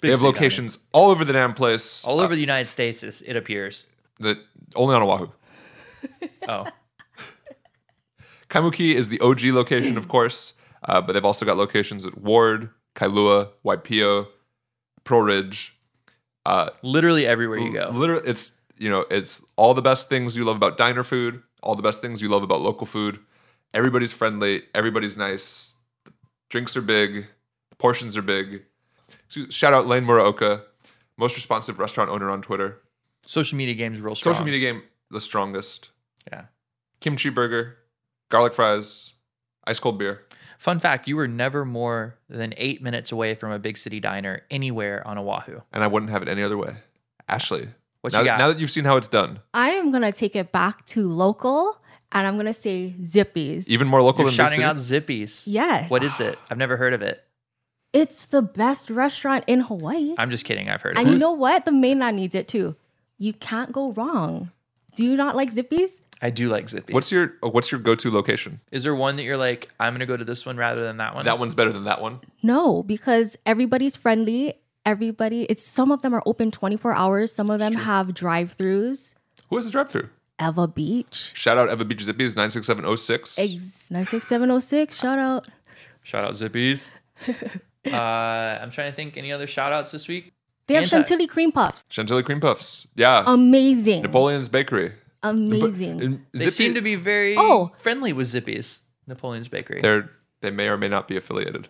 they have City locations all over the damn place. All over the United States, it appears. that only on Oahu. Oh, Kaimuki is the OG location, of course, uh, but they've also got locations at Ward, Kailua, Waipio, Pearl Ridge. Uh, literally everywhere you go. Literally, it's you know, it's all the best things you love about diner food, all the best things you love about local food. Everybody's friendly, everybody's nice. Drinks are big, portions are big. Shout out Lane Muraoka, most responsive restaurant owner on Twitter. Social media games real strong. Social media game, the strongest. Yeah. Kimchi burger, garlic fries, ice cold beer. Fun fact: You were never more than eight minutes away from a big city diner anywhere on Oahu. and I wouldn't have it any other way. Ashleigh, What now, you got? now that you've seen how it's done, I am gonna take it back to local, and I'm gonna say Zippy's. even more local You're than shouting Big out Zippy's. Yes. What is it? I've never heard of it. It's the best restaurant in Hawaii. I'm just kidding. I've heard of and it. you know what? The mainland needs it too. You can't go wrong. Do you not like Zippy's? I do like Zippy's. What's your oh, what's your go to location? Is there one that you're like, I'm gonna go to this one rather than that one? That one's better than that one. No, because everybody's friendly. Everybody, it's some of them are open 24 hours. Some of them have drive-throughs. Who has a drive through? Ewa Beach. Shout out Ewa Beach Zippy's nine six seven zero six. Ex- 96706. Shout out. Shout out Zippy's. uh, I'm trying to think any other shout outs this week. They have Anti- chantilly cream puffs. Chantilly cream puffs. Yeah. Amazing. Napoleon's Bakery. Amazing. And They Zippy- seem to be very Oh. friendly with Zippy's. Napoleon's Bakery. They're they may or may not be affiliated.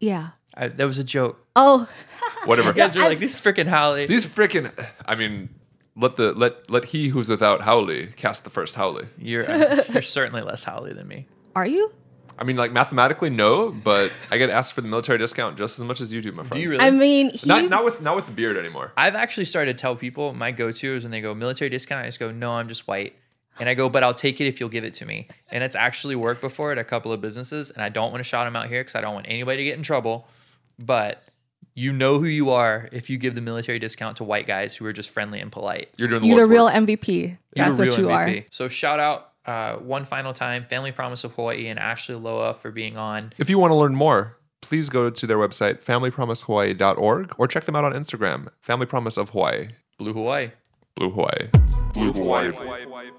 yeah. I, that was a joke. Oh, Whatever. You guys are like these freaking haole. These freaking. I mean, let the let let he who's without haole cast the first haole. You're uh, you're certainly less haole than me. are you? I mean, like mathematically, no, but I get asked for the military discount just as much as you do, my friend. Do you really? I mean, he, Not not with not with the beard anymore. I've actually started to tell people my go-to is when they go military discount. I just go, no, I'm just white, and I go, but I'll take it if you'll give it to me. And it's actually worked before at a couple of businesses, and I don't want to shout them out here because I don't want anybody to get in trouble. But you know who you are if you give the military discount to white guys who are just friendly and polite. You're doing the you're Lord's the real work. MVP. You're That's what real you are. So shout out uh, one final time, Family Promise of Hawaii and Ashleigh Loa for being on. If you want to learn more, please go to their website, familypromisehawaii.org, or check them out on Instagram, Family Promise of Hawaii. Blue Hawaii. Blue Hawaii. Blue Hawaii.